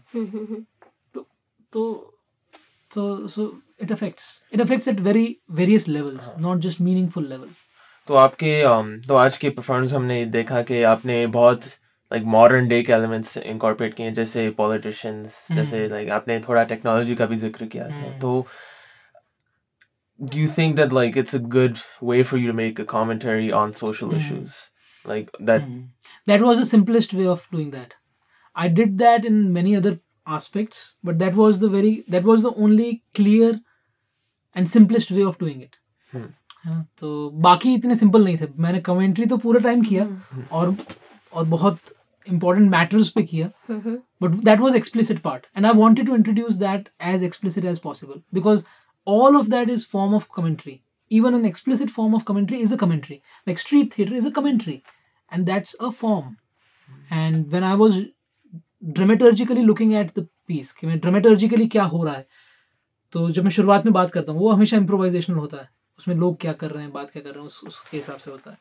तो तो so so it affects it affects at very various levels हाँ. not just meaningful level तो आपके um, तो आज के परफॉर्मेंस हमने देखा कि आपने बहुत लाइक मॉडर्न डे के एलिमेंट्स इनकॉर्पोरेट किए जैसे पॉलिटिशियंस. जैसे लाइक आपने थोड़ा टेक्नोलॉजी का भी ज़िक्र किया था. तो do you think that like it's a good way for you to make a commentary on social mm. issues like that mm. that was the simplest way of doing that i did that in many other aspects but that was the very that was the only clear and simplest way of doing it hmm. हाँ, तो बाकी इतने simple नहीं थे मैंने commentary तो पूरा time किया hmm. और और बहुत important मैटर्स पे किया but that was explicit part and I wanted to introduce that as explicit as possible because all of that is form of commentary. Even an explicit form of commentary is a commentary. Like street theater is a commentary. And that's a form. And when i was dramaturgically looking at the piece कि मैं ड्रामेटर्जिकली क्या हो रहा है तो जब मैं शुरुआत में बात करता हूँ वो हमेशा इम्प्रोवाइजेशनल होता है। उसमें लोग क्या कर रहे हैं बात क्या कर रहे हैं उस उसके हिसाब से होता है।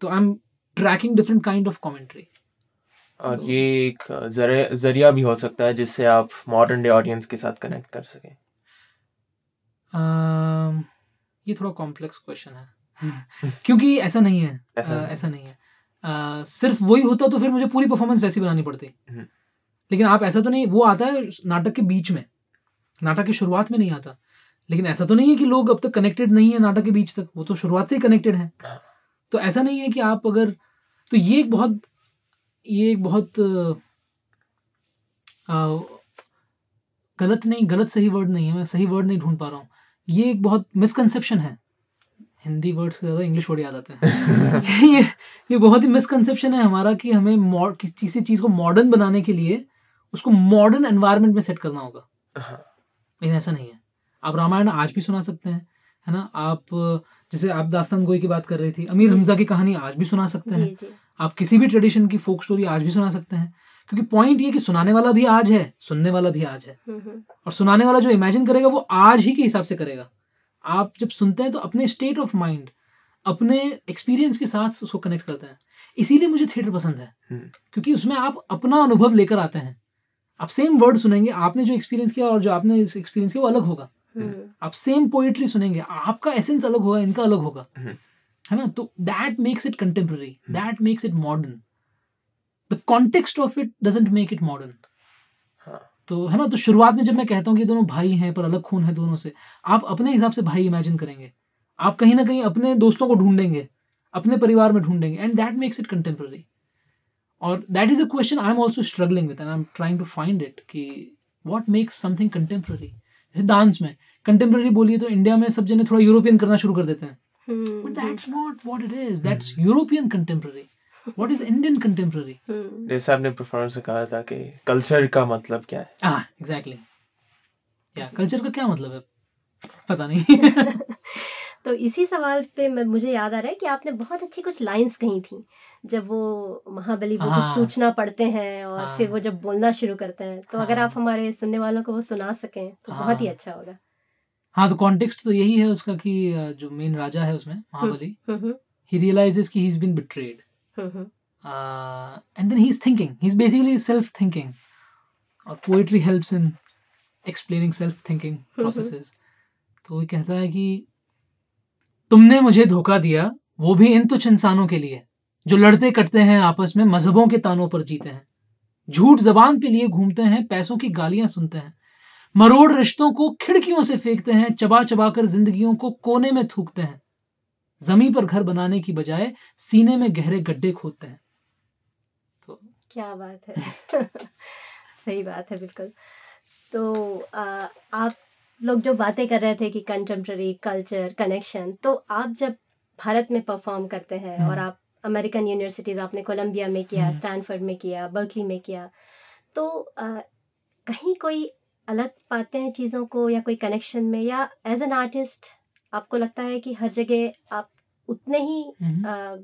तो I am tracking different kind of commentary और ये एक ज़रिया भी हो सकता है जिससे आप मॉडर्न डे ऑडियंस के साथ कनेक्ट कर सकें। ये थोड़ा कॉम्प्लेक्स क्वेश्चन है। क्योंकि ऐसा नहीं है। ऐसा, आ, ऐसा नहीं है। आ, सिर्फ़ वही होता तो फिर मुझे पूरी परफॉर्मेंस वैसी बनानी पड़ती। हम्म। लेकिन आप ऐसा तो नहीं वो आता है नाटक के बीच में। नाटक की शुरुआत में नहीं आता। लेकिन ऐसा तो नहीं है कि लोग अब तक कनेक्टेड नहीं है नाटक के बीच तक। वो तो शुरुआत से ही कनेक्टेड है। हाँ। तो ऐसा नहीं है कि आप अगर तो ये एक बहुत ये एक बहुत आ, गलत नहीं गलत सही वर्ड नहीं है। मैं सही वर्ड नहीं ढूंढ पा रहा हूँ। ये एक बहुत मिसकंसेप्शन है। हिंदी वर्ड्स से ज़्यादा इंग्लिश वर्ड याद आते हैं। ये ये बहुत ही मिसकंसेप्शन है हमारा कि हमें किसी चीज़ को मॉडर्न बनाने के लिए उसको मॉडर्न एनवायरनमेंट में सेट करना होगा। हाँ। लेकिन ऐसा नहीं है। आप रामायण आज भी सुना सकते हैं है ना? आप जैसे आप दास्तान गोई की बात कर रही थी अमीर हमजा की कहानी आज भी सुना सकते हैं। आप किसी भी ट्रेडिशन की फोक स्टोरी आज भी सुना सकते हैं। क्योंकि पॉइंट ये कि सुनाने वाला भी आज है सुनने वाला भी आज है। हम्म, हम्म। और सुनाने वाला जो इमेजिन करेगा वो आज ही के हिसाब से करेगा। आप जब सुनते हैं तो अपने स्टेट ऑफ़ माइंड अपने एक्सपीरियंस के साथ उसको कनेक्ट करते हैं। इसीलिए मुझे थिएटर पसंद है। हम्म। क्योंकि उसमें आप अपना अनुभव लेकर आते हैं। आप सेम वर्ड सुनेंगे आपने जो एक्सपीरियंस किया और जो आपने एक्सपीरियंस किया वो अलग होगा। आप सेम पोइट्री सुनेंगे आपका एसेंस अलग होगा इनका अलग होगा। है ना? तो that makes it contemporary that makes it modern the context of it doesn't make it modern तो है ना तो शुरुआत में जब मैं कहता हूँ कि दोनों भाई हैं पर अलग खून है दोनों से आप अपने हिसाब से भाई इमेजिन करेंगे। आप कहीं ना कहीं अपने दोस्तों को ढूंढेंगे अपने परिवार में ढूंढेंगे and that makes it contemporary और that is a question I am also struggling with and I am trying to find it कि वॉट मेक्स समथिंग कंटेम्प्रेरी जैसे डांस में कंटेम्प्रेरी बोलिए तो इंडिया में सब जने थोड़ा यूरोपियन करना शुरू कर देते हैं। But that's not what it is that's European contemporary what is Indian contemporary जैसे आपने परफॉर्मेंस से कहा था कि कल्चर का मतलब क्या है? हाँ एग्जैक्टली या कल्चर का क्या मतलब है? पता नहीं। तो इसी सवाल पे मुझे याद आ रहा है कि आपने बहुत अच्छी कुछ लाइंस कही थी। जब वो महाबली वो हाँ, सूचना पढ़ते हैं और हाँ, फिर वो जब बोलना शुरू करते हैं तो हाँ, अगर आप हमारे सुनने वालों को वो सुना सकें तो हाँ, बहुत ही अच्छा होगा। हाँ तो कॉन्टेक्स्ट तो यही है उसका कि जो मेन राजा है उसमें हम्म, महाबली ही रियलाइजेस कि he is been betrayed Mm-hmm. Uh, and then he's thinking. He's basically self-thinking. Or poetry helps in explaining self-thinking mm-hmm. processes. तो वो कहता है कि तुमने मुझे धोखा दिया वो भी इन तुच्छ इंसानों के लिए जो लड़ते कटते हैं आपस में मजहबों के तानों पर जीते हैं झूठ जबान पे लिए घूमते हैं पैसों की गालियाँ सुनते हैं मरोड़ रिश्तों को खिड़कियों से फेंकते हैं चबा चबा कर जिंदगियों को कोने में थूकते हैं ज़मीन पर घर बनाने की बजाय सीने में गहरे गड्ढे खोदते हैं तो क्या बात है सही बात है बिल्कुल तो आ, आप लोग जो बातें कर रहे थे कि कंटेम्प्रेरी कल्चर कनेक्शन तो आप जब भारत में परफॉर्म करते हैं और हम्म। आप अमेरिकन यूनिवर्सिटीज़ आपने कोलंबिया में किया स्टैनफोर्ड हम्म। में किया बर्कली में किया तो आ, कहीं कोई अलग पाते हैं चीज़ों को या कोई कनेक्शन में या एज एन आर्टिस्ट आपको लगता है कि हर जगह आप उतने ही आ,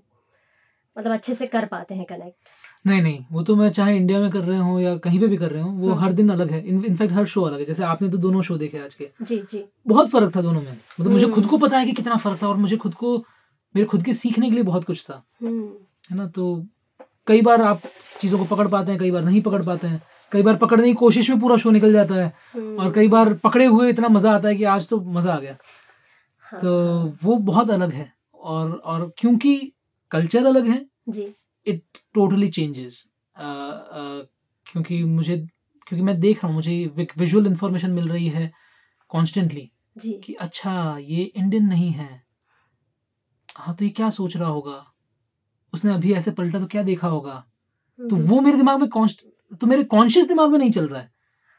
मतलब अच्छे से कर पाते हैं कनेक्ट नहीं नहीं वो तो मैं चाहे इंडिया में कर रहे हूँ या कहीं पे भी कर रहे हूँ वो हम्म। हर दिन अलग है। इनफैक्ट हर शो अलग है। जैसे आपने तो दोनों शो देखे आज के। जी जी। बहुत फ़र्क था दोनों में। मतलब मुझे हम्म। खुद को पता है कि कितना फ़र्क था और मुझे खुद को मेरे खुद के सीखने के लिए बहुत कुछ था। हम्म। है ना? तो कई बार आप चीज़ों को पकड़ पाते हैं कई बार नहीं पकड़ पाते हैं। कई बार पकड़ने की कोशिश में पूरा शो निकल जाता है। हम्म, और कई बार पकड़े हुए इतना मज़ा आता है कि आज तो मज़ा आ गया। हाँ, तो वो बहुत अलग है और और क्योंकि कल्चर अलग है जी। इट टोटली चेंजेस क्योंकि मुझे क्योंकि मैं देख रहा हूँ मुझे विजुअल इंफॉर्मेशन मिल रही है कॉन्स्टेंटली कि अच्छा ये इंडियन नहीं है। हाँ तो ये क्या सोच रहा होगा? उसने अभी ऐसे पलटा तो क्या देखा होगा? तो हम्म, वो मेरे दिमाग में तो मेरे कॉन्शियस दिमाग में नहीं चल रहा है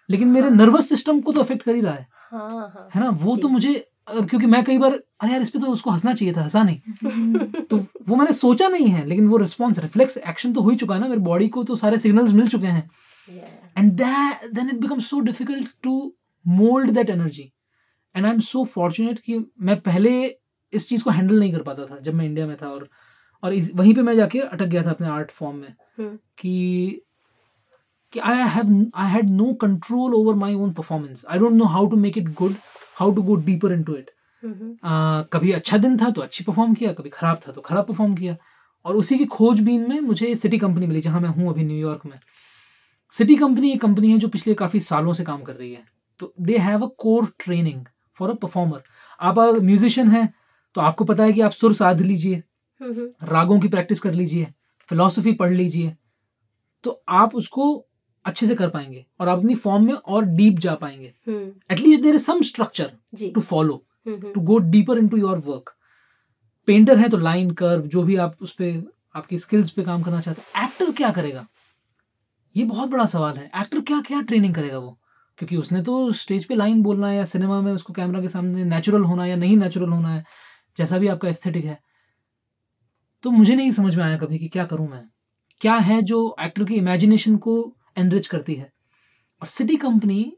लेकिन मेरे हाँ। नर्वस सिस्टम को तो अफेक्ट कर ही रहा है। हाँ हाँ। है ना? वो तो मुझे अगर- क्योंकि मैं कई बार अरे यार इस पे तो उसको हंसना चाहिए था हंसा नहीं। तो वो मैंने सोचा नहीं है लेकिन वो रिस्पॉन्स रिफ्लेक्स एक्शन तो हो ही चुका है ना मेरे बॉडी को तो सारे सिग्नल्स मिल चुके हैं। And that then it becomes so difficult to mold that energy. And i'm so fortunate कि मैं पहले इस चीज़ को हैंडल नहीं कर पाता था जब मैं इंडिया में था और और इस वहीं पे मैं जाके अटक गया था अपने आर्ट फॉर्म में। हम्म। कि कि I have I had no control over my own performance I don't know how to make it good how to go deeper into it कभी अच्छा दिन था तो अच्छी परफॉर्म किया कभी खराब था तो खराब परफॉर्म किया। और उसी की खोजबीन में मुझे सिटी कंपनी मिली जहाँ मैं हूँ अभी न्यूयॉर्क में। सिटी कंपनी एक कंपनी है जो पिछले काफ़ी सालों से काम कर रही है। तो they have a core training for a performer आप अगर म्यूजिशियन हैं तो आपको पता है कि आप सुर साध लीजिए हम्म, रागों की प्रैक्टिस कर लीजिए फिलॉसफी पढ़ लीजिए। तो आप उसको अच्छे से कर पाएँगे और अपनी फॉर्म में और डीप जा पाएँगे। At least there is some structure to follow to go deeper into your work painter है तो लाइन कर्व जो भी आप उस पर आपकी स्किल्स पे काम करना चाहते हैं एक्टर क्या करेगा? ये बहुत बड़ा सवाल है। एक्टर क्या क्या ट्रेनिंग करेगा वो? क्योंकि उसने तो स्टेज पे लाइन बोलना है या सिनेमा में उसको कैमरा के सामने नेचुरल होना है या नहीं नेचुरल होना है जैसा भी आपका एस्थेटिक है। तो मुझे नहीं समझ में आया कभी कि क्या करूँ मैं। क्या है जो एक्टर की इमेजिनेशन को एनरिच करती है। और सिटी कंपनी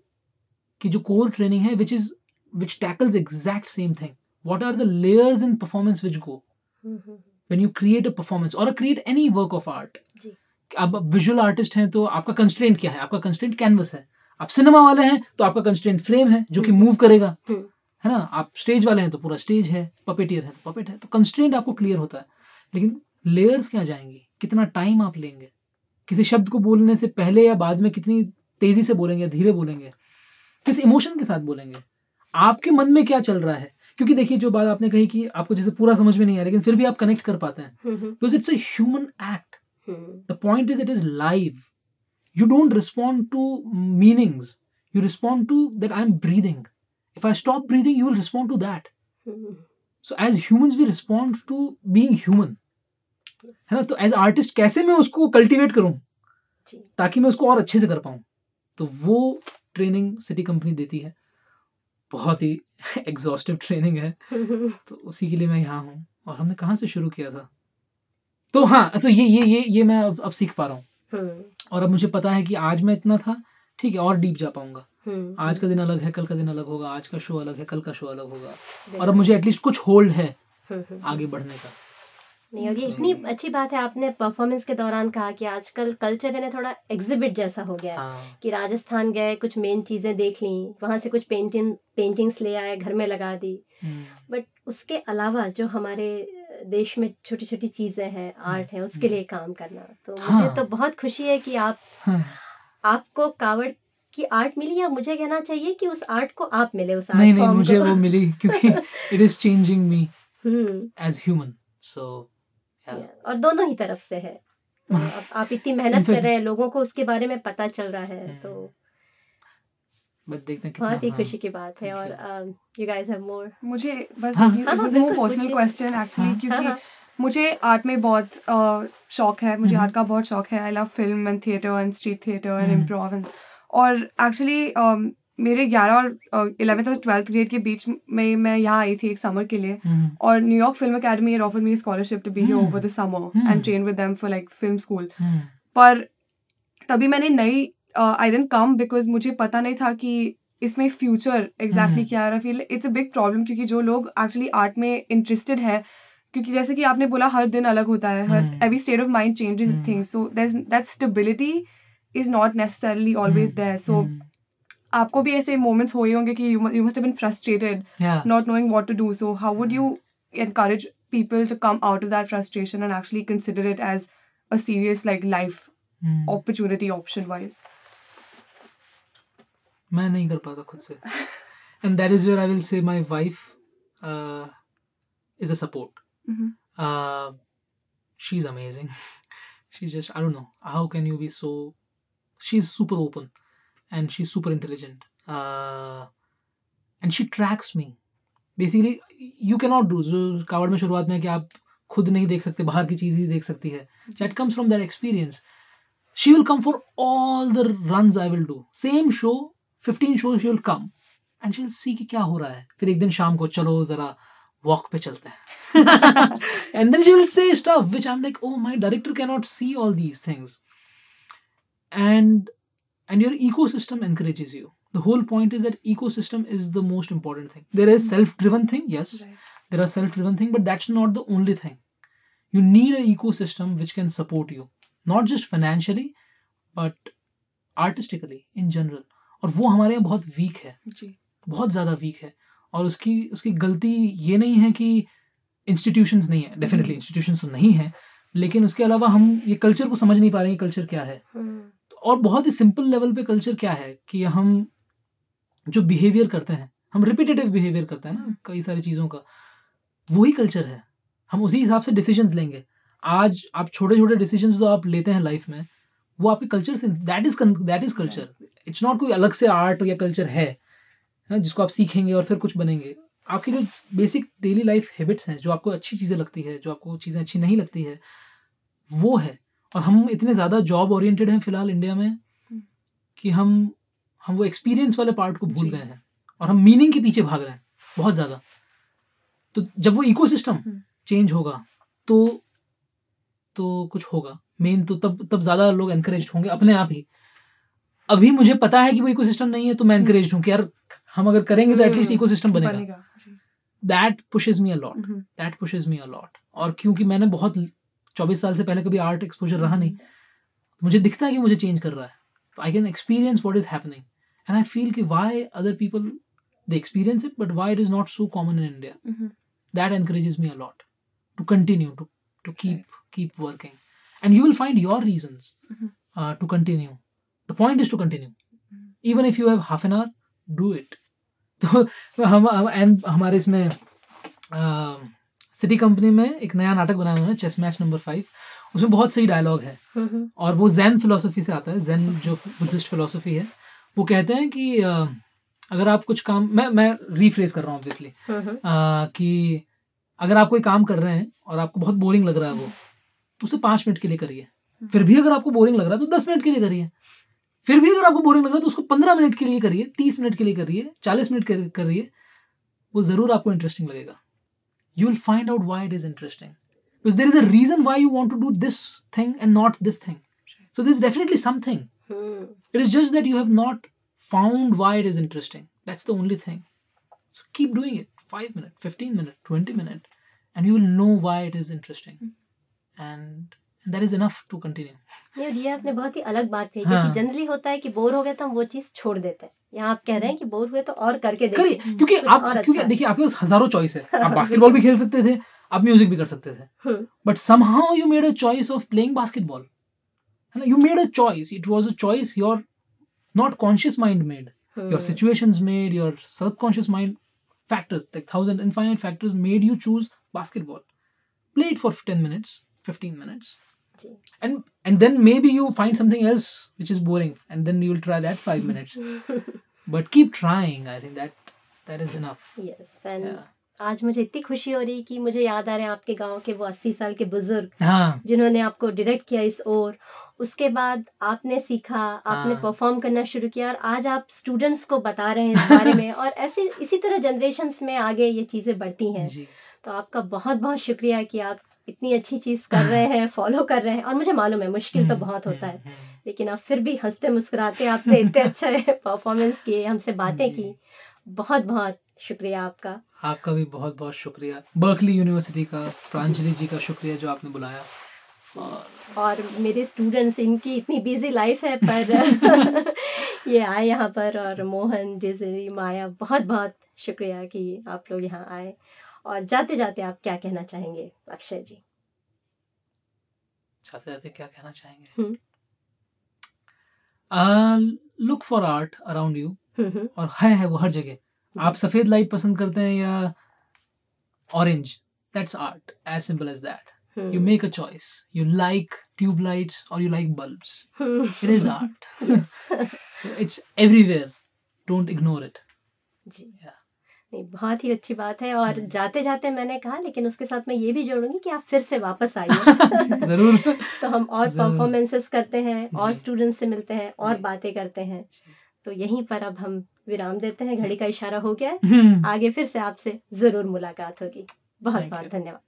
की जो कोर ट्रेनिंग है which is exact same thing. What are the layers in performance which go? Hmm, when you create a performance or create any work of art? जी। आप visual artist हैं तो आपका constant क्या है? आपका कंस्टेंट कैनवस है। आप सिनेमा वाले हैं तो आपका कंस्टेंट फ्रेम है जो कि मूव करेगा। हम्म। है ना? आप स्टेज वाले हैं तो पूरा स्टेज है पपेटियर है तो पपेट है। तो कंस्टेंट आपको क्लियर होता है। लेकिन लेयर्स क्या जाएँगी? कितना टाइम आप लेंगे? किसी शब्द को बोलने से पहले या बाद में कितनी तेज़ी से बोलेंगे धीरे बोलेंगे? किस इमोशन के साथ बोलेंगे? आपके मन में क्या चल रहा है? क्योंकि देखिए जो बात आपने कही कि आपको जैसे पूरा समझ में नहीं आया लेकिन फिर भी आप कनेक्ट कर पाते हैं। Because it's human act the point is it is live you don't respond to meanings you respond to that I am breathing if I stop breathing you will respond to that so as human we respond to being human है ना? तो as artist कैसे मैं उसको cultivate करूँ। ताकि मैं उसको और अच्छे से कर पाऊँ? तो वो ट्रेनिंग सिटी कंपनी देती है। बहुत ही एग्जॉस्टिव ट्रेनिंग है। तो उसी के लिए मैं यहाँ हूँ। और हमने कहाँ से शुरू किया था? तो हाँ तो ये ये ये ये मैं अब अब सीख पा रहा हूँ। हम्म, और अब मुझे पता है कि आज मैं इतना था ठीक है और डीप जा पाऊँगा। हम्म, आज का दिन अलग है कल का दिन अलग होगा। आज का शो अलग है कल का शो अलग होगा। और अब मुझे एटलीस्ट कुछ होल्ड है हम्म, आगे बढ़ने का। नहीं और ये इतनी अच्छी बात है आपने परफॉर्मेंस के दौरान कहा कि आजकल कल्चर है ना थोड़ा एग्जिबिट जैसा हो गया है हाँ। कि राजस्थान गए कुछ मेन चीज़ें देख ली वहाँ से कुछ पेंटिंग पेंटिंग्स ले आए घर में लगा दी। हम्म, बट उसके अलावा जो हमारे देश में छोटी छोटी चीज़ें हैं आर्ट है उसके लिए काम करना तो मुझे हाँ। तो बहुत खुशी है कि आप हाँ। आपको कावड़ की आर्ट मिली या मुझे कहना चाहिए कि उस आर्ट को आप मिले उस आर्ट नहीं नहीं मुझे वो मिली क्योंकि it is changing me hmm. As human so और दोनों ही तरफ़ से है तो आप इतनी मेहनत कर रहे हैं लोगों को उसके बारे में पता चल रहा है तो बस देखते हैं बहुत ही हाँ। खुशी की बात है और यू गाइस हैव मोर मुझे बस हाँ। हाँ, हाँ, मोर पर्सनल क्वेश्चन एक्चुअली हाँ। क्योंकि हाँ, मुझे आर्ट में बहुत शौक है मुझे हम्म। आर्ट का बहुत शौक है I love film and theatre and street theatre and hmm. Improv और एक्चुअली मेरे ग्यारह और इलेवेंथ और ट्वेल्थ ग्रेड के बीच में मैं यहाँ आई थी एक समर के लिए। हम्म, और New York Film Academy scholarship to be here Hmm. over the summer Hmm. and train with them for like film school. हम्म, पर तभी मैंने नई आई डेंट कम बिकॉज़ मुझे पता नहीं था कि इसमें फ्यूचर एग्जैक्टली Hmm. क्या है। Feel it's a big problem क्योंकि जो लोग एक्चुअली आर्ट में इंटरेस्टेड है क्योंकि जैसे कि आपने बोला हर दिन अलग होता है हर every state of mind changes things so that stability is not necessarily always there so आपको भी ऐसे मोमेंट्स हुए होंगे कि you must have been frustrated not knowing what to do so how would you encourage people to come out of that frustration and actually consider it as a serious like life mm. opportunity option wise मैं नहीं कर पाता खुद से and that is where I will say my wife is a support. Mm-hmm. Uh, she's amazing. she's just I don't know how can you be so. She's super open, and she's super intelligent. Uh, and she tracks me. Basically you can not do जो कावड़ में शुरुआत में कि आप खुद नहीं देख सकते बाहर की चीज़ ही देख सकती है। That comes from that experience she will come for all the run I will do same show fifteen show she will come and she will see कि क्या हो रहा है। फिर एक दिन शाम को चलो ज़रा वॉक पे चलते हैं। And then she will say stuff which I am like oh my director can not see all these things and and your ecosystem encourages you the whole point is that ecosystem is the most important thing there is self-driven thing yes right. there are self-driven thing but that's not the only thing you need an ecosystem which can support you not just financially but artistically in general और वो हमारे यहाँ बहुत week है जी बहुत ज़्यादा week है और उसकी उसकी गलती ये नहीं है कि इंस्टीट्यूशंस नहीं है डेफिनेटली इंस्टीट्यूशंस तो नहीं है लेकिन उसके अलावा हम ये कल्चर को समझ नहीं पा रहे हैं कल्चर क्या है हम्म। और बहुत ही सिंपल लेवल पे कल्चर क्या है कि हम जो बिहेवियर करते हैं, हम रिपीटेटिव बिहेवियर करते हैं ना कई सारी चीज़ों का, वही कल्चर है। हम उसी हिसाब से डिसीजंस लेंगे। आज आप छोटे छोटे डिसीजंस जो आप लेते हैं लाइफ में, वो आपके कल्चर से that is that is culture it's not कोई अलग से आर्ट या कल्चर है ना, जिसको आप सीखेंगे और फिर कुछ बनेंगे। आपकी जो बेसिक डेली लाइफ हैबिट्स हैं, जो आपको अच्छी चीज़ें लगती है, जो आपको चीज़ें अच्छी नहीं लगती है, वो है। और हम इतने ज़्यादा जॉब ओरिएंटेड हैं फ़िलहाल इंडिया में हम्म। कि हम हम वो एक्सपीरियंस वाले पार्ट को भूल गए हैं और हम मीनिंग के पीछे भाग रहे हैं बहुत ज़्यादा। तो जब वो इकोसिस्टम चेंज हम्म। होगा तो तो कुछ होगा। मेन तो तब तब ज़्यादा लोग एनकरेज होंगे अपने आप ही। अभी मुझे पता है कि वो इकोसिस्टम नहीं है तो मैं एनकरेज हूँ कि यार हम अगर करेंगे तो एटलीस्ट इकोसिस्टम हम्म, बनेगा। That pushes me a lot that pushes me a lot और क्योंकि मैंने बहुत चौबीस साल से पहले कभी आर्ट एक्सपोजर रहा नहीं। तो मुझे दिखता है कि मुझे चेंज कर रहा है। तो I can experience what is happening and I feel कि why other people they experience it but why it is not so common in India that encourages me a lot to continue to to keep keep working and you will find your reasons to continue the point is to continue even if you have half an hour do it तो हम and हमारे इसमें city company में एक नया नाटक बनाया हुआ है चेस मैच नंबर फाइव उसमें बहुत सही डायलॉग है। और वो जैन फिलोसफी से आता है। जैन जो बुद्धिस्ट फिलोसफी है। वो कहते हैं कि अगर आप कुछ काम मैं मैं रीफ्रेज कर रहा हूँ ऑब्वियसली कि अगर आप कोई काम कर रहे हैं और आपको बहुत बोरिंग लग रहा है वो तो उसे पाँच मिनट के लिए करिए। फिर भी अगर आपको बोरिंग लग रहा है तो दस मिनट के लिए करिए। फिर भी अगर आपको बोरिंग लग रहा है तो उसको पंद्रह मिनट के लिए करिए तीस मिनट के लिए करिए चालीस मिनट के करिए। वो ज़रूर आपको इंटरेस्टिंग लगेगा। you'll find out why it is interesting. Because there is a reason why you want to do this thing and not this thing. So there's definitely something. Hmm. it is just that you have not found why it is interesting. That's the only thing. So keep doing it. 5 minute 15 minute 20 minute and you will know why it is interesting. Hmm. and that is enough to continue ये ये आपने बहुत ही अलग बात कही हाँ. क्योंकि generally होता है कि बोर हो गए तो हम वो चीज़ छोड़ देते हैं। यहाँ आप कह रहे हैं कि बोर हुए तो और करके करिए क्योंकि आप क्योंकि अच्छा। देखिए आपके पास हज़ारों चॉइस है। आप बास्केटबॉल भी खेल सकते थे आप म्यूज़िक भी कर सकते थे। But somehow you made a choice of playing basketball है ना? You made a choice it was a choice your not conscious mind made your situations made your subconscious mind factors like thousand infinite factors made you choose basketball. Play it for 10 minutes 15 minutes. And and then maybe you find something else which is boring and then you will try that five minutes but keep trying i think that that is enough yes and yeah. आज मुझे इतनी खुशी हो रही कि मुझे याद आ रहे हैं आपके गाँव के वो अस्सी साल के बुज़ुर्ग हाँ. जिन्होंने आपको डायरेक्ट किया इस ओर उसके बाद आपने सीखा आपने हाँ. परफॉर्म करना शुरू किया और आज आप स्टूडेंट्स को बता रहे हैं इस बारे में और ऐसे इसी तरह जनरेशन में आगे ये चीज़ें बढ़ती हैं तो आपका बहुत बहुत शुक्रिया कि आप इतनी अच्छी चीज़ कर रहे हैं फॉलो कर रहे हैं। और मुझे मालूम है मुश्किल तो हम्म, बहुत होता है। हम्म, हम्म। लेकिन आप फिर भी हँसते मुस्कुराते आपने इतने अच्छे परफॉर्मेंस किए हमसे बातें की। बहुत बहुत शुक्रिया आपका। आपका भी बहुत बहुत शुक्रिया। बर्कली यूनिवर्सिटी का प्रांजलि जी। का शुक्रिया जो आपने बुलाया। और, मेरे स्टूडेंट्स इनकी इतनी बिज़ी लाइफ है पर ये आए यहाँ पर और मोहन डिजरी माया बहुत बहुत शुक्रिया कि आप लोग यहाँ आए। और जाते जाते आप क्या कहना चाहेंगे अक्षय जी? जाते जाते क्या कहना चाहेंगे? Look for art around you और है है वो हर जगह। आप सफ़ेद लाइट पसंद करते हैं या orange that's art as simple as that you make a choice. You like tube lights or you like bulbs. it is art. So it's everywhere. Don't ignore it. जी। Yeah. नहीं बहुत ही अच्छी बात है और जाते जाते मैंने कहा लेकिन उसके साथ मैं ये भी जोड़ूँगी कि आप फिर से वापस आइए। ज़रूर। तो हम और परफॉर्मेंसेस करते हैं और स्टूडेंट्स से मिलते हैं और बातें करते हैं। तो यहीं पर अब हम विराम देते हैं घड़ी का इशारा हो गया है। आगे फिर से आपसे ज़रूर मुलाकात होगी। बहुत बहुत धन्यवाद।